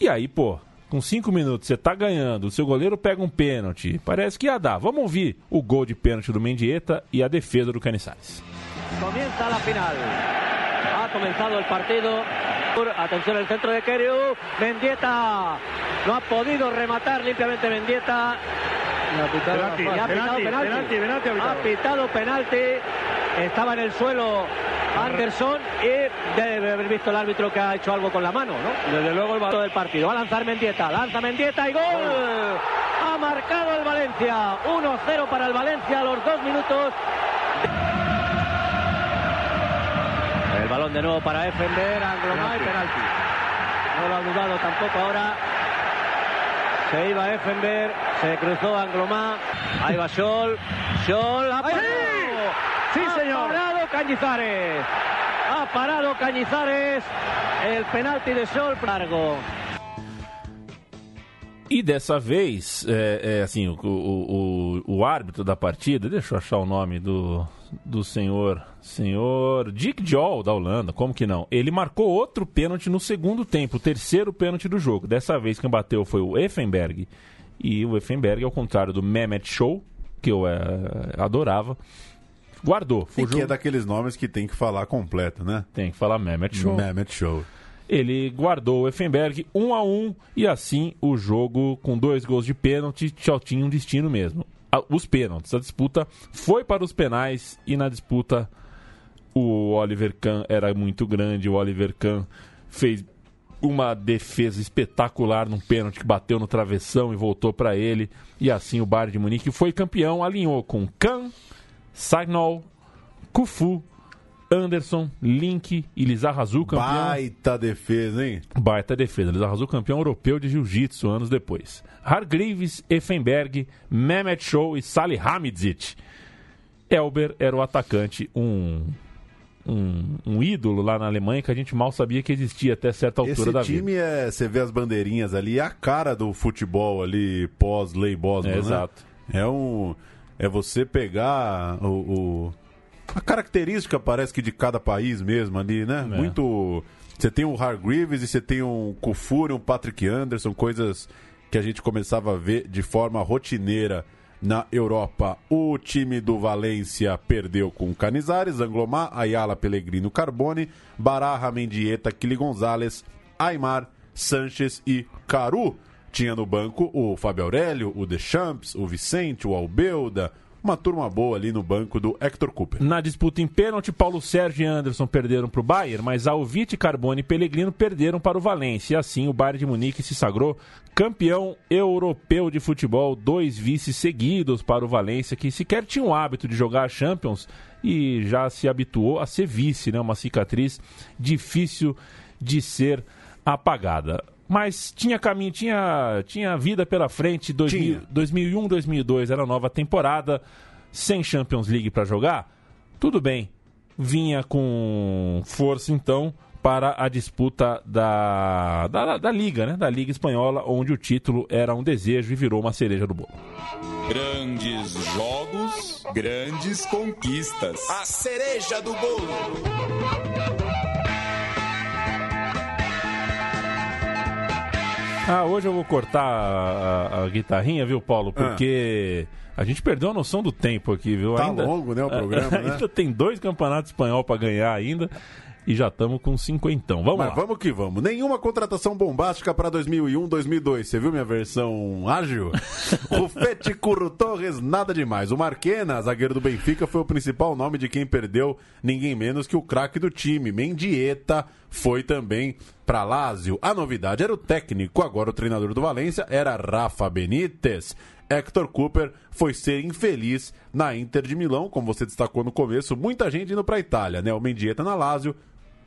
E aí, pô, com cinco minutos você tá ganhando, o seu goleiro pega um pênalti, parece que ia dar. Vamos ouvir o gol de pênalti do Mendieta e a defesa do Caniçares. Comienza la final. Comenzado el partido. Atención el centro de Keriu. Mendieta no ha podido rematar limpiamente Mendieta. Penalti, Y ha pitado penalti, penalti, penalti ha pitado. Ha pitado penalti. Estaba en el suelo Anderson y debe haber visto el árbitro que ha hecho algo con la mano, ¿no? Desde luego el balón del partido. Va a lanzar Mendieta. Lanza Mendieta y gol. Ha marcado el Valencia. 1-0 para el Valencia a los dos minutos. El balón de nuevo para Effenberg, Anglomar y penalti. No lo ha dudado tampoco ahora. Se iba Effenberg, se cruzó Anglomar. Ahí va Scholl. Scholl ha parado. Sí, Ha señor. parado Cañizares. Ha parado Cañizares. El penalti de Scholl largo. E dessa vez, é, é, assim, o, o, o, o árbitro da partida, deixa eu achar o nome do, do senhor, senhor Dick Joel da Holanda, como que não? Ele marcou outro pênalti no segundo tempo, o terceiro pênalti do jogo. Dessa vez quem bateu foi o Effenberg. E o Effenberg, ao contrário do Mehmet Show, que eu é, adorava, guardou. E Foi o que é daqueles nomes que tem que falar completo, né? Tem que falar Mehmet Show. Mehmet Show. Ele guardou o Effenberg 1 a 1 e assim o jogo com dois gols de pênalti só tinha um destino mesmo. Os pênaltis. A disputa foi para os penais e na disputa o Oliver Kahn era muito grande. O Oliver Kahn fez uma defesa espetacular num pênalti que bateu no travessão e voltou para ele. E assim o Bayern de Munique foi campeão, alinhou com Kahn, Sagnol, Kufu, Anderson, Link e Lizarrazu campeão. Baita defesa, hein? Baita defesa. Lizarrazu campeão europeu de jiu-jitsu anos depois. Hargreaves, Effenberg, Mehmet Show e Salihamidzic. Elber era o atacante, um, um, um ídolo lá na Alemanha que a gente mal sabia que existia até certa altura Esse da vida. time é, você vê as bandeirinhas ali, é a cara do futebol ali pós-lei Bosman, É, né? exato. É um é você pegar o, o- a característica parece que de cada país mesmo ali, né? É. Muito você tem um Hargreaves e você tem um Kufuri, um Patrick Anderson, coisas que a gente começava a ver de forma rotineira na Europa. O time do Valência perdeu com Canizares, Anglomar, Ayala, Pellegrino, Carbone, Baraja, Mendieta, Kili Gonzalez, Aymar, Sanches e Caru. Tinha no banco o Fábio Aurélio, o Deschamps, o Vicente, o Albeuda, uma turma boa ali no banco do Hector Cooper. Na disputa em pênalti, Paulo Sérgio e Anderson perderam para o Bayern, mas Alvite, Carbone e Pellegrino perderam para o Valência. E assim o Bayern de Munique se sagrou campeão europeu de futebol, dois vices seguidos para o Valência, que sequer tinha o hábito de jogar Champions e já se habituou a ser vice, né? Uma cicatriz difícil de ser apagada. Mas tinha caminho, tinha, tinha vida pela frente. 2000, 2001, 2002 era a nova temporada, sem Champions League para jogar. Tudo bem, vinha com força então para a disputa da, da, da Liga, né? Da Liga Espanhola, onde o título era um desejo e virou uma cereja do bolo. Grandes jogos, grandes conquistas. A cereja do bolo. Ah, hoje eu vou cortar a, a, a guitarrinha, viu, Paulo? Porque a gente perdeu a noção do tempo aqui, viu? Tá longo, né, o programa, né? ainda tem dois campeonatos espanhol para ganhar ainda e já estamos com cinquentão. Vamos Mas lá. vamos que vamos. Nenhuma contratação bombástica para 2001, 2002. Você viu minha versão ágil? Rufete Curro Torres, nada demais. O Marquena, zagueiro do Benfica, foi o principal nome de quem perdeu ninguém menos que o craque do time. Mendieta foi também para Lazio. A novidade era o técnico, agora o treinador do Valência era Rafa Benítez. Hector Cooper foi ser infeliz na Inter de Milão, como você destacou no começo, muita gente indo para a Itália, né? O Mendieta na Lazio,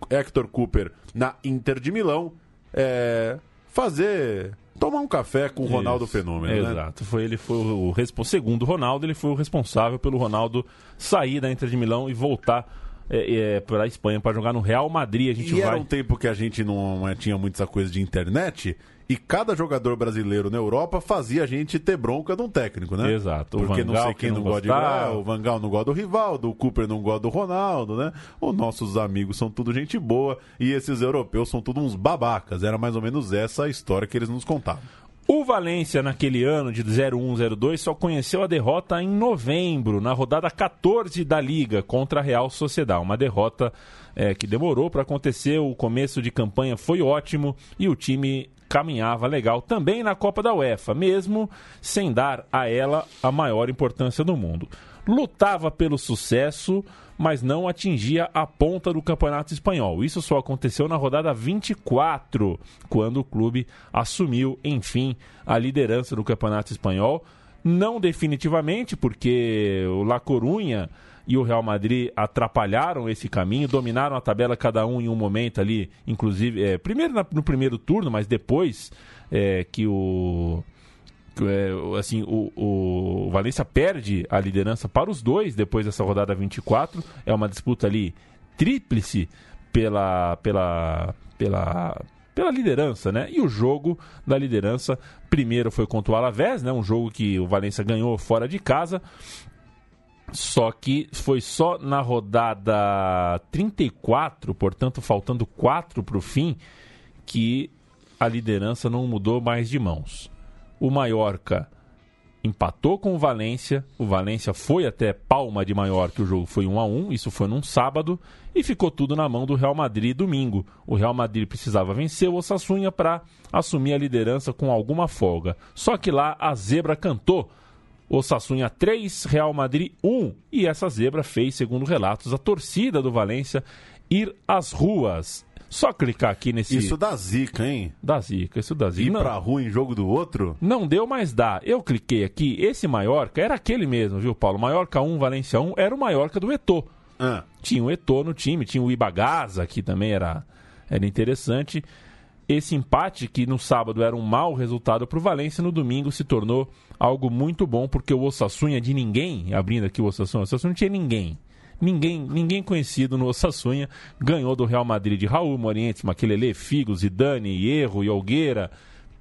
Hector Cooper na Inter de Milão, é, fazer tomar um café com o Ronaldo Isso, Fenômeno, né? Exato. Foi, ele foi o segundo Ronaldo, ele foi o responsável pelo Ronaldo sair da Inter de Milão e voltar é, para a Espanha para jogar no Real Madrid. A gente E vai. era um tempo que a gente não eh, tinha muita coisa de internet e cada jogador brasileiro na Europa fazia a gente ter bronca de um técnico, né? Exato. O Porque não sei que quem não não, gosta de. Gaal, o Van Gaal não gosta do Rivaldo, o Cooper não gosta do Ronaldo, né? Os nossos amigos são tudo gente boa e esses europeus são tudo uns babacas. Era mais ou menos essa a história que eles nos contavam. O Valência, naquele ano de 01-02, só conheceu a derrota em novembro, na rodada 14 da Liga, contra a Real Sociedade. Uma derrota eh, que demorou para acontecer, o começo de campanha foi ótimo e o time caminhava legal também na Copa da UEFA, mesmo sem dar a ela a maior importância do mundo. Lutava pelo sucesso, mas não atingia a ponta do Campeonato Espanhol. Isso só aconteceu na rodada 24, quando o clube assumiu, enfim, a liderança do Campeonato Espanhol. Não definitivamente, porque o La Corunha e o Real Madrid atrapalharam esse caminho, dominaram a tabela cada um em um momento ali, inclusive, é, primeiro no primeiro turno, mas depois é, que o é, assim, o, o Valência perde a liderança para os dois depois dessa rodada 24. É uma disputa ali tríplice pela, pela, pela, pela liderança, né? E o jogo da liderança, primeiro foi contra o Alavés, né? Um jogo que o Valência ganhou fora de casa. Só que foi só na rodada 34, portanto, faltando 4 para o fim, que a liderança não mudou mais de mãos. O Mallorca empatou com o Valência, o Valência foi até Palma de Mallorca, o jogo foi 1 a 1 isso foi num sábado, e ficou tudo na mão do Real Madrid domingo. O Real Madrid precisava vencer o Osassunha para assumir a liderança com alguma folga. Só que lá a zebra cantou. Osassunha 3, Real Madrid 1. E essa zebra fez, segundo relatos, a torcida do Valência ir às ruas. Só clicar aqui nesse. Isso dá zica, hein? Da zica, isso da zica. Ir Não- pra rua em jogo do outro? não deu, mas dá. Eu cliquei aqui, esse Mallorca era aquele mesmo, viu, Paulo? Mallorca 1, Valência 1, era o Mallorca do Eto'o. Ah. Tinha o Eto'o no time, tinha o Ibagaza, que também era, era interessante. Esse empate, que no sábado era um mau resultado para o Valência, no domingo se tornou algo muito bom, porque o Osassunha de ninguém, abrindo aqui o Osassunha, o Osassunha não tinha ninguém. Ninguém, ninguém conhecido no Osassunha ganhou do Real Madrid de Raul, Morientes, Maquelele, Figo, Zidane, Erro e Olgueira.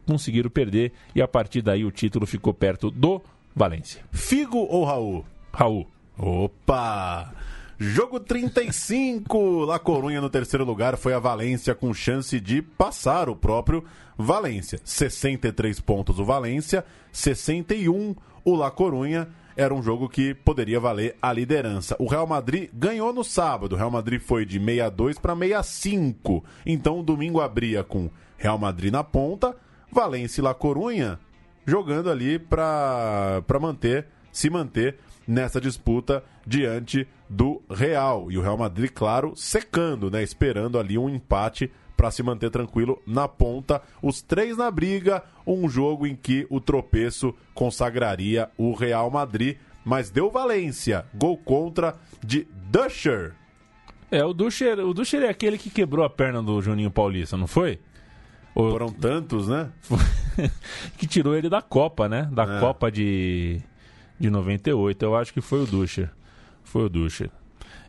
Conseguiram perder e a partir daí o título ficou perto do Valência. Figo ou Raul? Raul. Opa! Jogo 35, La Corunha no terceiro lugar, foi a Valência com chance de passar o próprio Valência. 63 pontos o Valência, 61 o La Corunha era um jogo que poderia valer a liderança. O Real Madrid ganhou no sábado. O Real Madrid foi de 62 para 65. Então o domingo abria com Real Madrid na ponta, Valência e La Corunha jogando ali para manter, se manter nessa disputa diante do Real. E o Real Madrid, claro, secando, né? Esperando ali um empate para se manter tranquilo na ponta. Os três na briga, um jogo em que o tropeço consagraria o Real Madrid, mas deu Valência, gol contra de Duscher. É, o Duscher, o Duscher é aquele que quebrou a perna do Juninho Paulista, não foi? O... Foram tantos, né? que tirou ele da Copa, né? Da é. Copa de, de 98. Eu acho que foi o Duscher. Foi o Duscher.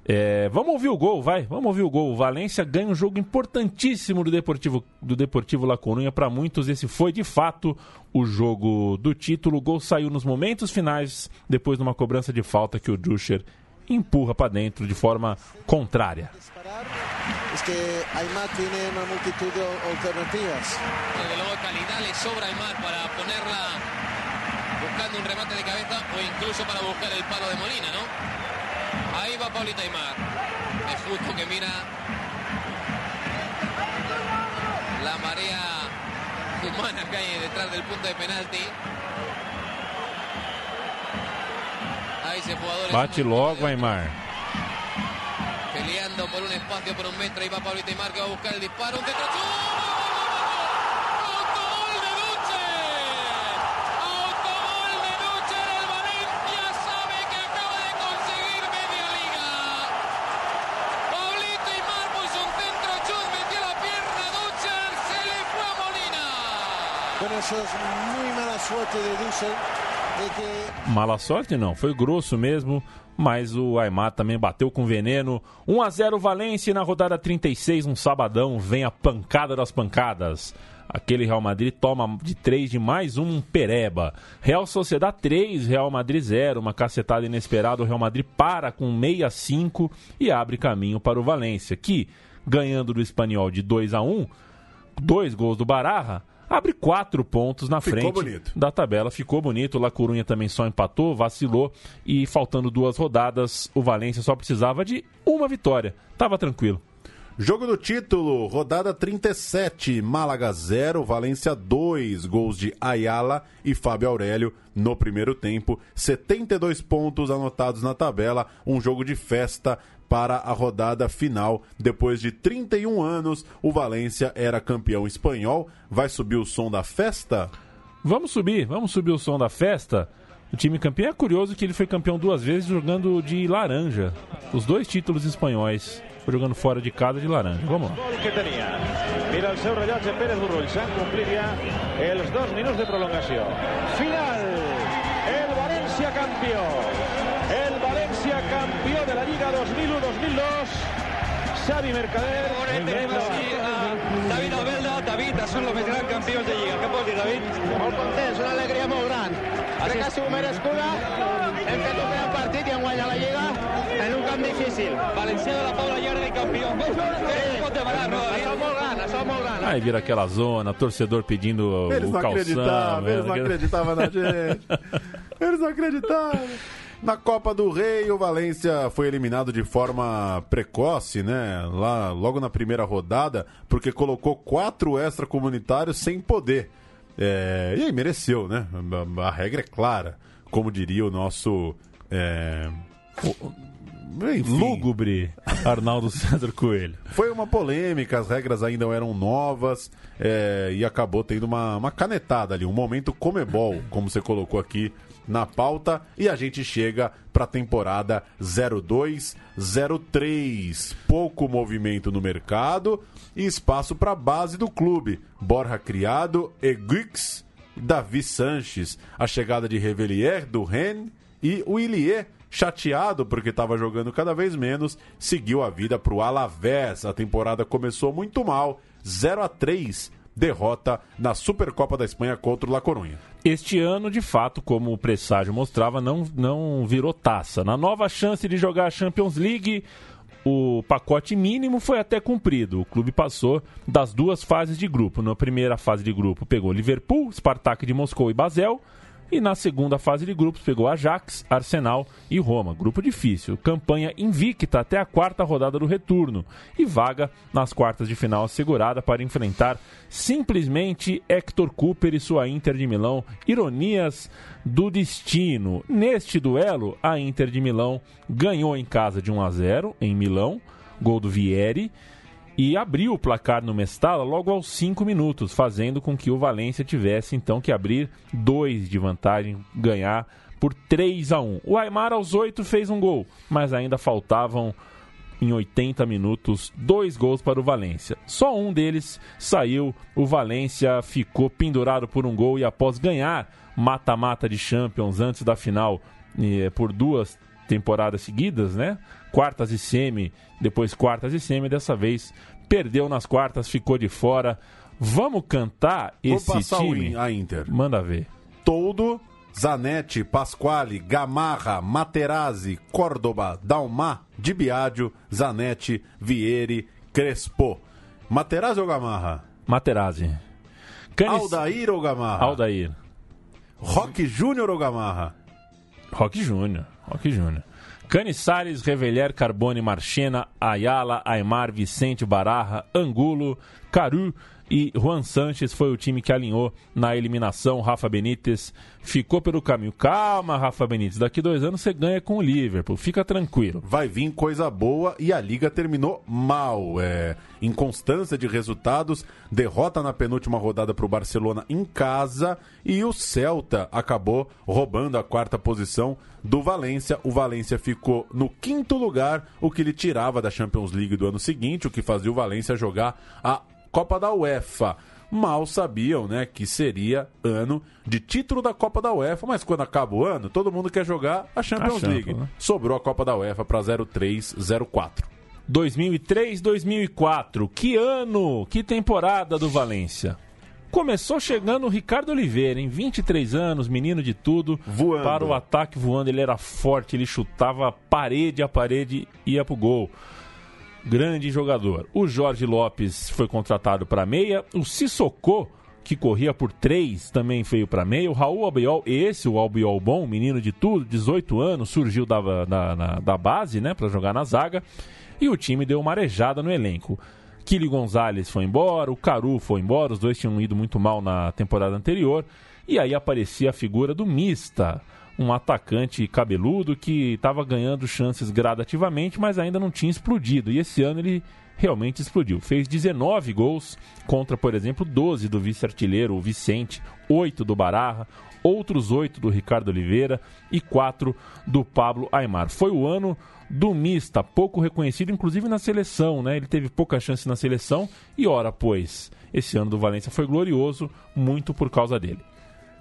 É, vamos ouvir o gol, vai. Vamos ouvir o gol. O Valência ganha um jogo importantíssimo do Deportivo, do Deportivo La Coruña. Para muitos, esse foi de fato o jogo do título. O gol saiu nos momentos finais, depois de uma cobrança de falta que o Duscher empurra para dentro de forma contrária. Es que Aymar tiene una multitud de alternativas. Desde luego calidad le sobra a Aymar para ponerla buscando un remate de cabeza o incluso para buscar el palo de Molina, ¿no? Ahí va Paulita Aymar. Es justo que mira la marea humana que hay detrás del punto de penalti. Ahí se jugadores. Bate logo, Aymar. Peleando por un espacio, por un metro. Ahí va Paulita Aymar que va a buscar el disparo. Un centro. Eso es muy mala suerte de Dussel. Mala sorte não, foi grosso mesmo, mas o Aymar também bateu com veneno. 1 a 0 Valência na rodada 36, um sabadão, vem a pancada das pancadas. Aquele Real Madrid toma de 3 de mais um Pereba. Real Sociedade 3, Real Madrid 0. Uma cacetada inesperada. O Real Madrid para com 65 e abre caminho para o Valência, que, ganhando do Espanhol de 2 a 1 dois gols do Baraja, abre quatro pontos na ficou frente bonito. da tabela. Ficou bonito. La Corunha também só empatou, vacilou e faltando duas rodadas, o Valência só precisava de uma vitória. Tava tranquilo. Jogo do título, rodada 37, Málaga 0, Valência 2, gols de Ayala e Fábio Aurélio no primeiro tempo, 72 pontos anotados na tabela, um jogo de festa para a rodada final. Depois de 31 anos, o Valência era campeão espanhol. Vai subir o som da festa? Vamos subir, vamos subir o som da festa. O time campeão é curioso que ele foi campeão duas vezes jogando de laranja. Os dois títulos espanhóis. Jogando fora de casa de laranja. Vamos lá. Mira el seu rellotge Pérez Burrull. Els dos minuts de. Final. El València campió. Lliga 2001-2002. Xavi Mercader. tenemos aquí a David Albelda. David, són los més grans campions de Lliga. Què pots dir, David? Molt contents, una alegria molt gran. Crec que ha sigut merescuda. Hem fet un gran partit i hem guanyat la Lliga en un camp difícil. Valenciano de la Paula Llarga i campió. Sí. Pot demanar, no, David? Això molt gran, això molt gran. Aí vira aquela zona, torcedor pedindo Eles o não calção. acreditavam, eles não né? acreditavam na gente. Eles não acreditavam. Na Copa do Rei, o Valência foi eliminado de forma precoce, né? Lá, logo na primeira rodada, porque colocou quatro extracomunitários sem poder. É, e aí mereceu, né? A, regra é clara, como diria o nosso. É, enfim. Lúgubre Arnaldo César Coelho. Foi uma polêmica, as regras ainda eram novas é, e acabou tendo uma, uma canetada ali, um momento comebol, como você colocou aqui na pauta. E a gente chega para a temporada 02-03. Pouco movimento no mercado e espaço para a base do clube. Borja Criado, Eguix, Davi Sanches, a chegada de Revelier, do Ren e o Ilie chateado porque estava jogando cada vez menos, seguiu a vida para o Alavés. A temporada começou muito mal, 0 a 3 derrota na Supercopa da Espanha contra o La Coruña. Este ano, de fato, como o presságio mostrava, não, não virou taça. Na nova chance de jogar a Champions League, o pacote mínimo foi até cumprido. O clube passou das duas fases de grupo. Na primeira fase de grupo pegou Liverpool, Spartak de Moscou e Basel. E na segunda fase de grupos pegou Ajax, Arsenal e Roma. Grupo difícil. Campanha invicta até a quarta rodada do retorno. E vaga nas quartas de final assegurada para enfrentar simplesmente Hector Cooper e sua Inter de Milão. Ironias do destino. Neste duelo, a Inter de Milão ganhou em casa de 1 a 0 em Milão, gol do Vieri e abriu o placar no Mestala logo aos 5 minutos, fazendo com que o Valência tivesse então que abrir dois de vantagem, ganhar por 3 a 1. O Aymar aos 8 fez um gol, mas ainda faltavam em 80 minutos dois gols para o Valência. Só um deles saiu, o Valência ficou pendurado por um gol e após ganhar mata-mata de Champions antes da final eh, por duas temporadas seguidas, né? Quartas e semi, depois quartas e semi, dessa vez perdeu nas quartas, ficou de fora. Vamos cantar esse Vou passar time? o- a Inter. Manda ver. Toldo, Zanetti, Pasquale, Gamarra, Materazzi, Córdoba, Dalmá, Di Biagio, Zanetti, Vieri, Crespo. Materazzi ou Gamarra? Materazzi. Canis... Aldair ou Gamarra? Aldair. Rock Júnior ou Gamarra? Rock Júnior. Rock Júnior. Canissares, Reveler, Carbone, Marchena, Ayala, Aymar, Vicente, Bararra, Angulo, Caru e Juan Sanches foi o time que alinhou na eliminação. Rafa Benítez ficou pelo caminho. Calma, Rafa Benítez, daqui dois anos você ganha com o Liverpool, fica tranquilo. Vai vir coisa boa e a liga terminou mal. É, inconstância de resultados, derrota na penúltima rodada para o Barcelona em casa e o Celta acabou roubando a quarta posição do Valência. O Valência ficou no quinto lugar, o que lhe tirava da Champions League do ano seguinte, o que fazia o Valência jogar a Copa da UEFA. Mal sabiam, né, que seria ano de título da Copa da UEFA, mas quando acaba o ano, todo mundo quer jogar a Champions, A Champions, League. né? Sobrou a Copa da UEFA para 0304. 2003, 2004. Que ano, que temporada do Valência. Começou chegando o Ricardo Oliveira, em 23 anos, menino de tudo, Voando. para o ataque voando. Ele era forte, ele chutava parede a parede e ia pro gol. Grande jogador. O Jorge Lopes foi contratado para meia. O Sissoko, que corria por três, também veio para meia. O Raul Albiol, esse, o Albiol bom, menino de tudo, 18 anos, surgiu da, da, da base, né, para jogar na zaga. E o time deu uma arejada no elenco. Kili Gonzalez foi embora, o Caru foi embora, os dois tinham ido muito mal na temporada anterior. E aí aparecia a figura do Mista, um atacante cabeludo que estava ganhando chances gradativamente, mas ainda não tinha explodido. E esse ano ele realmente explodiu. Fez 19 gols contra, por exemplo, 12 do vice-artilheiro, o Vicente, 8 do Bararra, outros 8 do Ricardo Oliveira e 4 do Pablo Aymar. Foi o ano do Mista, pouco reconhecido, inclusive na seleção, né? Ele teve pouca chance na seleção e, ora, pois, esse ano do Valência foi glorioso, muito por causa dele.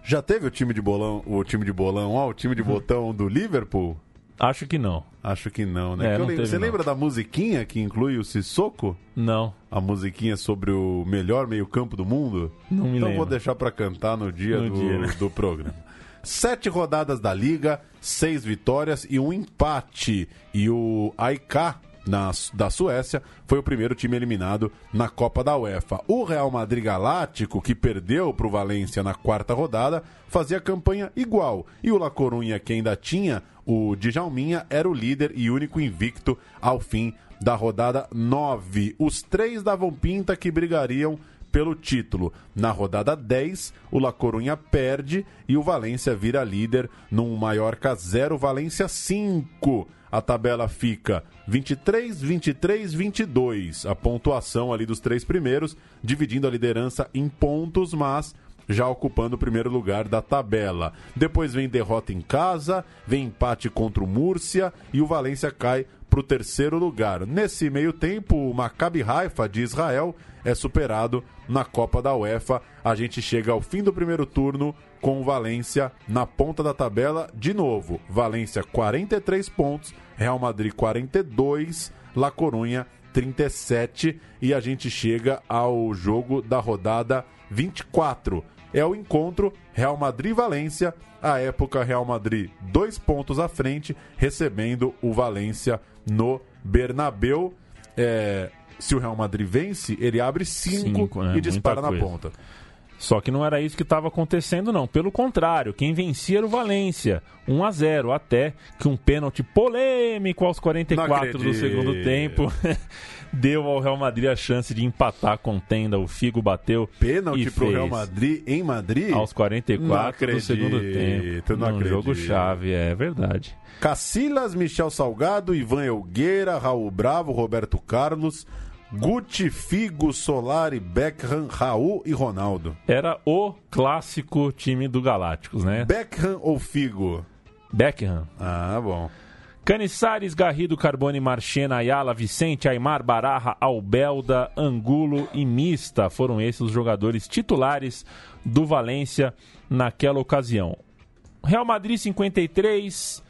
Já teve o time de bolão, o time de bolão, ó, o time de botão do Liverpool? Acho que não. Acho que não, né? É, não lembro- teve, Você não. lembra da musiquinha que inclui o Sissoko? Não. A musiquinha sobre o melhor meio-campo do mundo? Não me então lembro. vou deixar pra cantar no dia, No do, dia, né? do programa. Sete rodadas da Liga, seis vitórias e um empate. E o AIK na, da Suécia foi o primeiro time eliminado na Copa da UEFA. O Real Madrid Galáctico, que perdeu para o Valência na quarta rodada, fazia campanha igual. E o La Corunha, que ainda tinha o Djalminha, era o líder e único invicto ao fim da rodada 9. Os três davam pinta que brigariam pelo título. Na rodada 10, o La Corunha perde e o Valência vira líder num Mallorca 0, Valência 5. A tabela fica 23, 23, 22. A pontuação ali dos três primeiros, dividindo a liderança em pontos, mas já ocupando o primeiro lugar da tabela. Depois vem derrota em casa, vem empate contra o Múrcia e o Valência cai para o terceiro lugar. Nesse meio tempo, o Maccabi Haifa de Israel é superado na Copa da UEFA. A gente chega ao fim do primeiro turno com o Valência na ponta da tabela de novo. Valência 43 pontos, Real Madrid 42, La Corunha 37 e a gente chega ao jogo da rodada 24. É o encontro Real Madrid-Valência, a época Real Madrid dois pontos à frente, recebendo o Valência no Bernabeu. É, se o Real Madrid vence, ele abre 5 Cinco, né? e dispara Muita na coisa. ponta. Só que não era isso que estava acontecendo, não. Pelo contrário, quem vencia era o Valência. 1 a 0 até que um pênalti polêmico aos 44 do segundo tempo deu ao Real Madrid a chance de empatar a contenda. O Figo bateu. Pênalti pro Real Madrid em Madrid? Aos 44 do segundo tempo. não acredito. jogo chave, é verdade. Cacilas, Michel Salgado, Ivan Elgueira, Raul Bravo, Roberto Carlos, Guti, Figo, Solari, Beckham, Raul e Ronaldo. Era o clássico time do Galácticos, né? Beckham ou Figo? Beckham. Ah, bom. Caniçares, Garrido, Carbone, Marchena, Ayala, Vicente, Aymar, Bararra, Albelda, Angulo e Mista. Foram esses os jogadores titulares do Valência naquela ocasião. Real Madrid 53,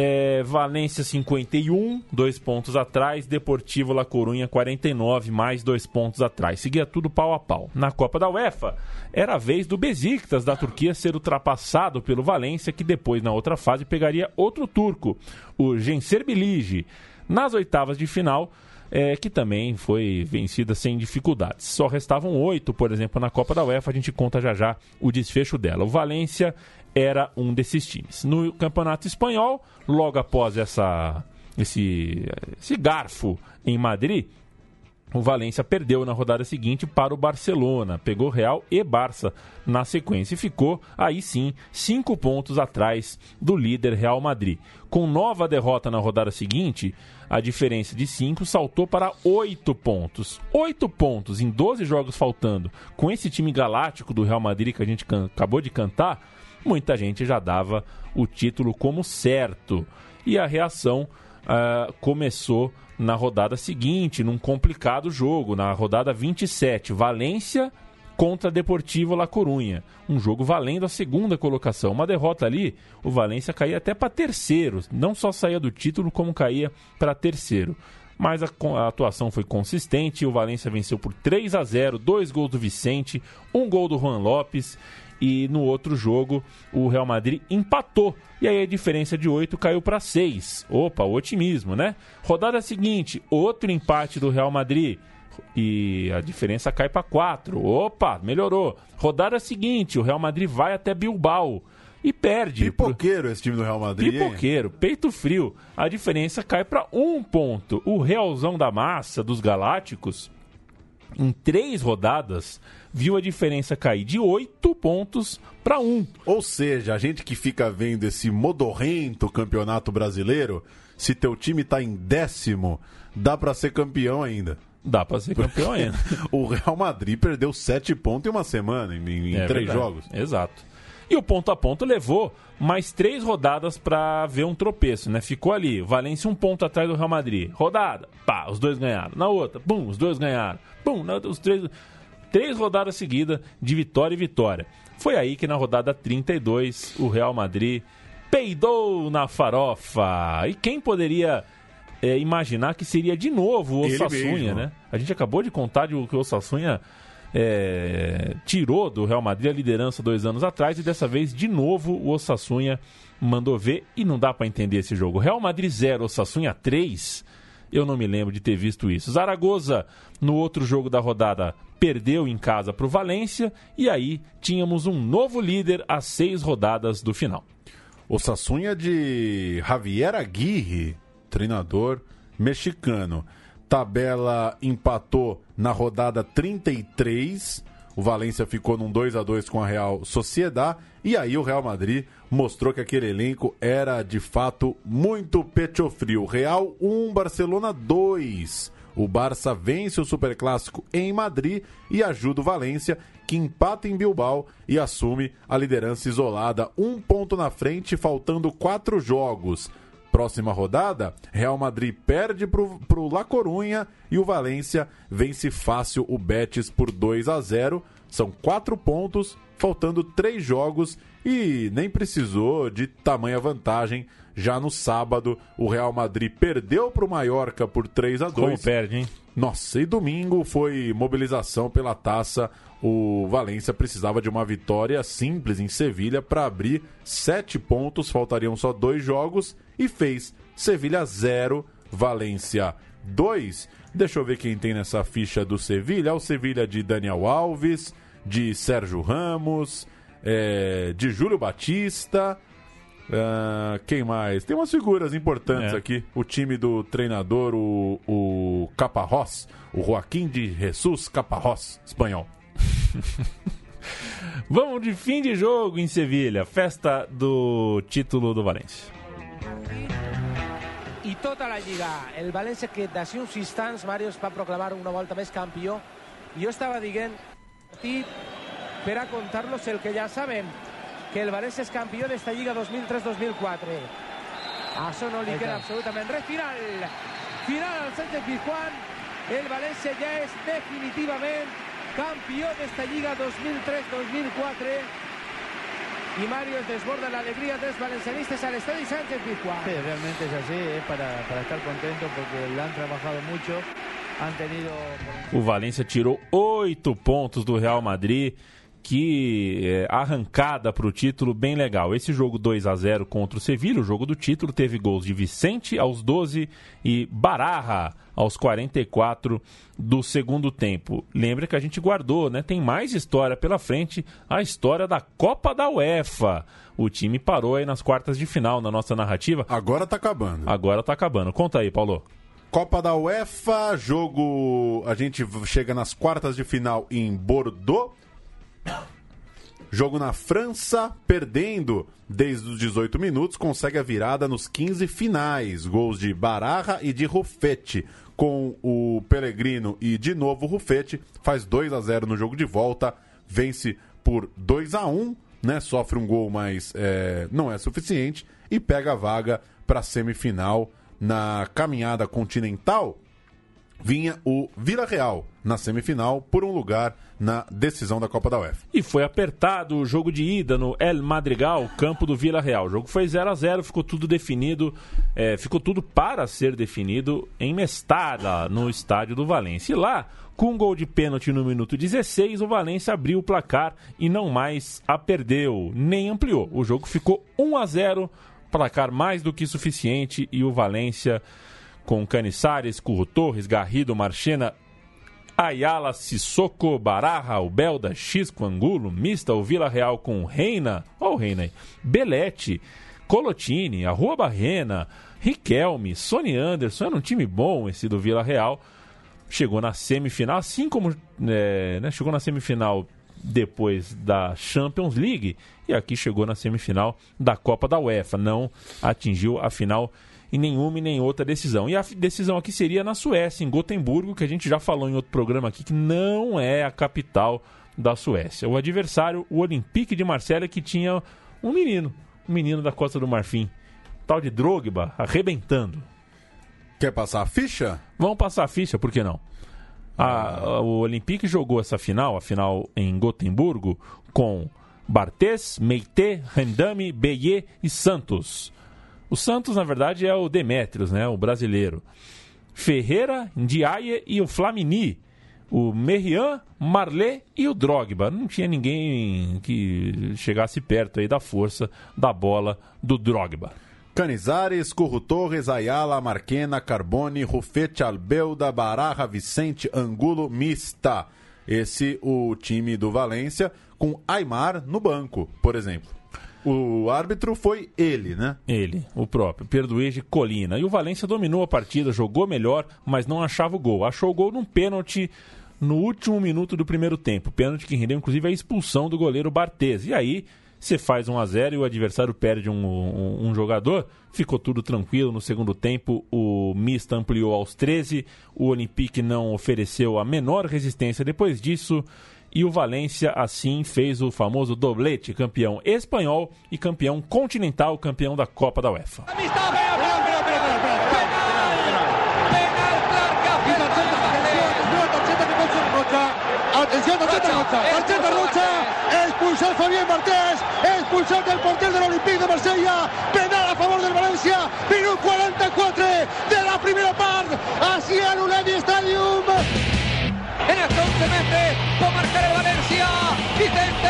é, Valência 51, dois pontos atrás. Deportivo La Corunha 49, mais dois pontos atrás. Seguia tudo pau a pau. Na Copa da UEFA, era a vez do Besiktas da Turquia ser ultrapassado pelo Valência, que depois, na outra fase, pegaria outro turco, o Gencer Biligi. Nas oitavas de final, é, que também foi vencida sem dificuldades. Só restavam oito, por exemplo, na Copa da UEFA. A gente conta já já o desfecho dela. O Valência era um desses times. No Campeonato Espanhol, logo após essa, esse, esse garfo em Madrid, o Valência perdeu na rodada seguinte para o Barcelona, pegou Real e Barça na sequência e ficou, aí sim, cinco pontos atrás do líder Real Madrid. Com nova derrota na rodada seguinte, a diferença de cinco saltou para oito pontos. Oito pontos em 12 jogos faltando, com esse time galáctico do Real Madrid que a gente acabou de cantar, muita gente já dava o título como certo. E a reação uh, começou na rodada seguinte, num complicado jogo, na rodada 27, Valência contra Deportivo La Corunha. Um jogo valendo a segunda colocação. Uma derrota ali, o Valência caía até para terceiro. Não só saía do título, como caía para terceiro. Mas a, a, atuação foi consistente. O Valência venceu por 3 a 0, dois gols do Vicente, um gol do Juan Lopes. E no outro jogo, o Real Madrid empatou. E aí a diferença de 8 caiu para 6. Opa, otimismo, né? Rodada seguinte, outro empate do Real Madrid. E a diferença cai para 4. Opa, melhorou. Rodada seguinte, o Real Madrid vai até Bilbao e perde. Pipoqueiro esse time do Real Madrid. Pipoqueiro, hein? peito frio. A diferença cai para um ponto. O Realzão da Massa dos Galácticos, em três rodadas, viu a diferença cair de 8 pontos para 1. Ou seja, a gente que fica vendo esse modorrento campeonato brasileiro, se teu time tá em décimo, dá para ser campeão ainda. Dá para ser campeão ainda. o Real Madrid perdeu 7 pontos em uma semana, em, em é três verdade. jogos. Exato. E o ponto a ponto levou mais três rodadas para ver um tropeço, né? Ficou ali, Valência um ponto atrás do Real Madrid. Rodada, pá, os dois ganharam. Na outra, bum, os dois ganharam. Bum, na outra, os três. Três rodadas seguidas de vitória e vitória. Foi aí que na rodada 32 o Real Madrid peidou na farofa. E quem poderia é, imaginar que seria de novo o Ele mesmo. né? A gente acabou de contar de que o Osassunha é, tirou do Real Madrid a liderança dois anos atrás e dessa vez, de novo, o Osassunha mandou ver e não dá para entender esse jogo. Real Madrid 0, Osassunha 3. Eu não me lembro de ter visto isso. Zaragoza, no outro jogo da rodada, perdeu em casa para o Valência e aí tínhamos um novo líder às seis rodadas do final. O Sassunha de Javier Aguirre, treinador mexicano. Tabela empatou na rodada 33. O Valência ficou num 2 a 2 com a Real Sociedad. E aí o Real Madrid mostrou que aquele elenco era de fato muito pecho frio. Real 1, Barcelona 2. O Barça vence o Superclássico em Madrid e ajuda o Valência, que empata em Bilbao e assume a liderança isolada, um ponto na frente, faltando quatro jogos. Próxima rodada, Real Madrid perde para o La Corunha e o Valência vence fácil o Betis por 2 a 0. São quatro pontos, faltando três jogos e nem precisou de tamanha vantagem. Já no sábado, o Real Madrid perdeu para o Mallorca por 3 a 2 Como perde, hein? Nossa, e domingo foi mobilização pela taça. O Valência precisava de uma vitória simples em Sevilha para abrir sete pontos, faltariam só dois jogos e fez Sevilha 0, Valência 2. Deixa eu ver quem tem nessa ficha do Sevilha. É o Sevilha de Daniel Alves, de Sérgio Ramos, é, de Júlio Batista. ah, quem mais? Tem umas figuras importantes É. aqui. O time do treinador, o, o Caparrós, o Joaquim de Jesus Caparrós, espanhol. Vamos de fim de jogo em Sevilha, festa do título do Valência. I tota la Lliga. El València que d'ací uns instants, Mario, es va proclamar una volta més campió. Jo estava dient, partit per a contar-los el que ja sabem, que el València és campió d'esta Lliga 2003-2004. A això no li queda absolutament res. Final! Final al Sánchez Pizjuán. El València ja és definitivament campió d'esta Lliga 2003-2004. Y Mario desborda la alegría de los valencianistas al Estadio Sánchez Pizjuán. Sí, realmente es así, es para, para estar contento porque la han trabajado mucho, han tenido... O Valência tirou oito pontos do Real Madrid. Que é, arrancada para o título bem legal. Esse jogo 2 a 0 contra o Sevilha, o jogo do título, teve gols de Vicente aos 12 e Bararra aos 44 do segundo tempo. Lembra que a gente guardou, né? Tem mais história pela frente, a história da Copa da UEFA. O time parou aí nas quartas de final na nossa narrativa. Agora tá acabando. Agora tá acabando. Conta aí, Paulo. Copa da UEFA, jogo. A gente chega nas quartas de final em Bordeaux. Jogo na França, perdendo desde os 18 minutos, consegue a virada nos 15 finais. Gols de Bararra e de Ruffetti. Com o Pellegrino e de novo o Ruffetti, faz 2 a 0 no jogo de volta, vence por 2 a 1 né? Sofre um gol, mas é, não é suficiente e pega a vaga para a semifinal na caminhada continental vinha o Vila Real na semifinal por um lugar na decisão da Copa da UEFA. E foi apertado o jogo de ida no El Madrigal, campo do Vila Real. O jogo foi 0 a 0 ficou tudo definido, é, ficou tudo para ser definido em Mestalla, no estádio do Valência. E lá, com um gol de pênalti no minuto 16, o Valência abriu o placar e não mais a perdeu, nem ampliou. O jogo ficou 1 a 0 placar mais do que suficiente e o Valência com Caniçares, Curro Torres, Garrido, Marchena, Ayala, Sissoko, Bararra, Ubelda, Xisco, Angulo, Mista, o Vila Real com Reina, ó o Reina aí, Belete, Colotini, a Rua Barrena, Riquelme, Sony Anderson, era um time bom esse do Vila Real, chegou na semifinal, assim como é, né, chegou na semifinal depois da Champions League e aqui chegou na semifinal da Copa da UEFA, não atingiu a final em nenhuma e nem outra decisão. E a decisão aqui seria na Suécia, em Gotemburgo, que a gente já falou em outro programa aqui, que não é a capital da Suécia. O adversário, o Olympique de Marselha, que tinha um menino, um menino da Costa do Marfim, tal de Drogba, arrebentando. Quer passar a ficha? Vamos passar a ficha, por que não? A- a- o Olympique jogou essa final, a final em Gotemburgo, com Barthez, Meite, Rendame, Beyer e Santos. O Santos, na verdade, é o Demetrios, né? O brasileiro. Ferreira, Ndiaye e o Flamini. O Merrian, Marley e o Drogba. Não tinha ninguém que chegasse perto aí da força da bola do Drogba. Canizares, Curro Torres, Ayala, Marquena, Carbone, Rufete, Albelda, Bararra, Vicente, Angulo, Mista. Esse o time do Valência com Aymar no banco, por exemplo. O árbitro foi ele, né? Ele, o próprio, Perduege Colina. E o Valência dominou a partida, jogou melhor, mas não achava o gol. Achou o gol num pênalti no último minuto do primeiro tempo. Pênalti que rendeu, inclusive, a expulsão do goleiro Barthez. E aí, você faz 1 a 0 e o adversário perde um, um- um jogador. Ficou tudo tranquilo. No segundo tempo, o Mista ampliou aos 13. O Olympique não ofereceu a menor resistência depois disso. E o Valência, assim, fez o famoso doblete, campeão espanhol e campeão continental, campeão da Copa da UEFA. Atención, Tarjeta roja, tarjeta roja, expulsar Fabián Martés, expulsar del portero del Olympique de Marsella, penal a favor del Valencia, minuto 44 de la primera parte, hacia el Uledi Stadium. En 11 meses va a marcar el Valencia. Vicente.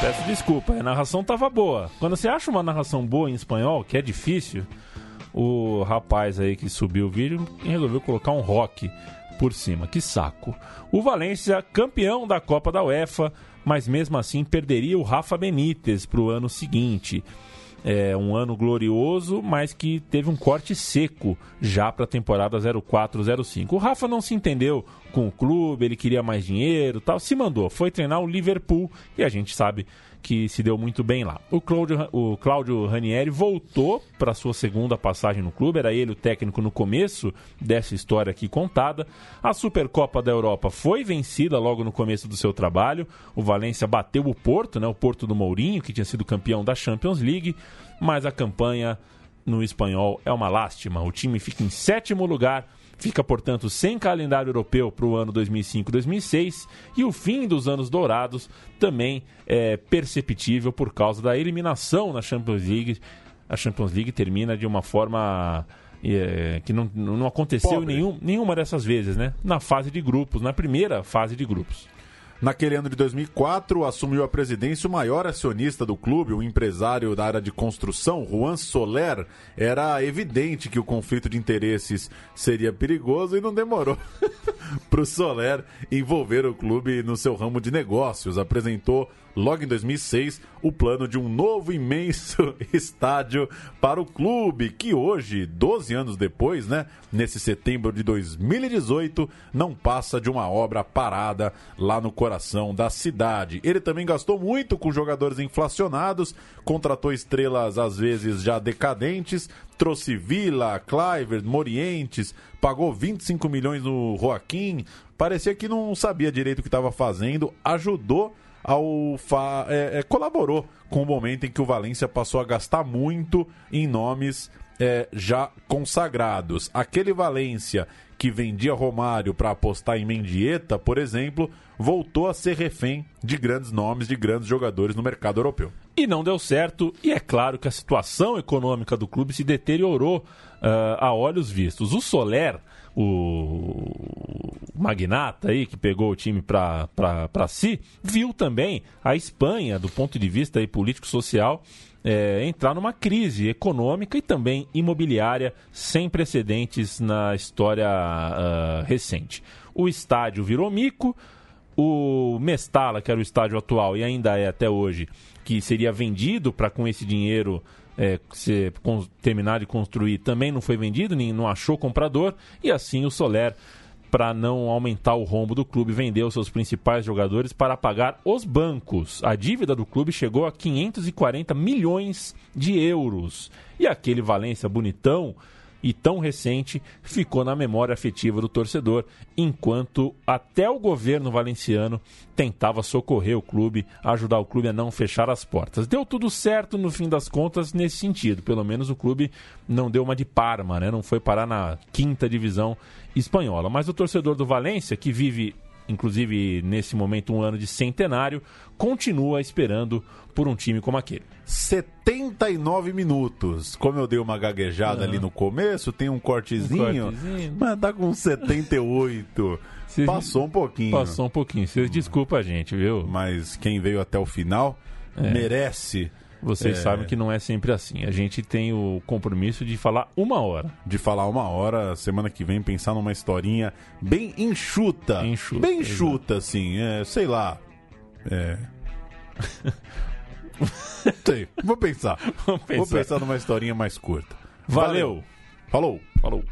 Peço desculpa, a narração tava boa. Quando você acha uma narração boa em espanhol, que é difícil, o rapaz aí que subiu o vídeo resolveu colocar um rock por cima. Que saco. O Valência, campeão da Copa da UEFA, mas mesmo assim perderia o Rafa Benítez para o ano seguinte. É um ano glorioso, mas que teve um corte seco já para a temporada 04-05. O Rafa não se entendeu com o clube, ele queria mais dinheiro, tal, se mandou, foi treinar o Liverpool e a gente sabe que se deu muito bem lá. O Cláudio, o Cláudio Ranieri voltou para sua segunda passagem no clube, era ele o técnico no começo dessa história aqui contada. A Supercopa da Europa foi vencida logo no começo do seu trabalho. O Valência bateu o Porto, né, o Porto do Mourinho, que tinha sido campeão da Champions League, mas a campanha no espanhol é uma lástima. O time fica em sétimo lugar Fica, portanto, sem calendário europeu para o ano 2005-2006 e o fim dos anos dourados também é perceptível por causa da eliminação na Champions League. A Champions League termina de uma forma é, que não, não aconteceu nenhum, nenhuma dessas vezes, né? Na fase de grupos, na primeira fase de grupos. Naquele ano de 2004, assumiu a presidência o maior acionista do clube, o empresário da área de construção, Juan Soler. Era evidente que o conflito de interesses seria perigoso e não demorou para o Soler envolver o clube no seu ramo de negócios. Apresentou logo em 2006, o plano de um novo imenso estádio para o clube, que hoje, 12 anos depois, né, nesse setembro de 2018, não passa de uma obra parada lá no coração da cidade. Ele também gastou muito com jogadores inflacionados, contratou estrelas às vezes já decadentes, trouxe Vila, Cliver, Morientes, pagou 25 milhões no Joaquim, parecia que não sabia direito o que estava fazendo, ajudou ao fa... É, é, colaborou com o momento em que o Valência passou a gastar muito em nomes é, já consagrados. Aquele Valência que vendia Romário para apostar em Mendieta, por exemplo, voltou a ser refém de grandes nomes, de grandes jogadores no mercado europeu. E não deu certo, e é claro que a situação econômica do clube se deteriorou uh, a olhos vistos. O Soler o magnata aí que pegou o time para si, viu também a Espanha, do ponto de vista político-social, é, entrar numa crise econômica e também imobiliária sem precedentes na história uh, recente. O estádio virou mico, o Mestala, que era o estádio atual e ainda é até hoje, que seria vendido para com esse dinheiro é, se terminar de construir também não foi vendido, nem não achou comprador, e assim o Soler, para não aumentar o rombo do clube, vendeu seus principais jogadores para pagar os bancos. A dívida do clube chegou a 540 milhões de euros. E aquele Valência bonitão e tão recente ficou na memória afetiva do torcedor, enquanto até o governo valenciano tentava socorrer o clube, ajudar o clube a não fechar as portas. Deu tudo certo no fim das contas nesse sentido, pelo menos o clube não deu uma de Parma, né? não foi parar na quinta divisão espanhola. Mas o torcedor do Valência, que vive inclusive nesse momento um ano de centenário, continua esperando por um time como aquele. 79 minutos. Como eu dei uma gaguejada ah. ali no começo, tem um cortezinho, um cortezinho. mas tá com 78. Cês Passou um pouquinho. Passou um pouquinho. Vocês desculpa a gente, viu? Mas quem veio até o final é. merece. Vocês é... sabem que não é sempre assim. A gente tem o compromisso de falar uma hora. De falar uma hora, semana que vem, pensar numa historinha bem enxuta. enxuta bem enxuta, exato. assim. É, sei lá. É. Sei, vou pensar. Vamos pensar. Vou pensar numa historinha mais curta. Valeu. Valeu. Falou. Falou.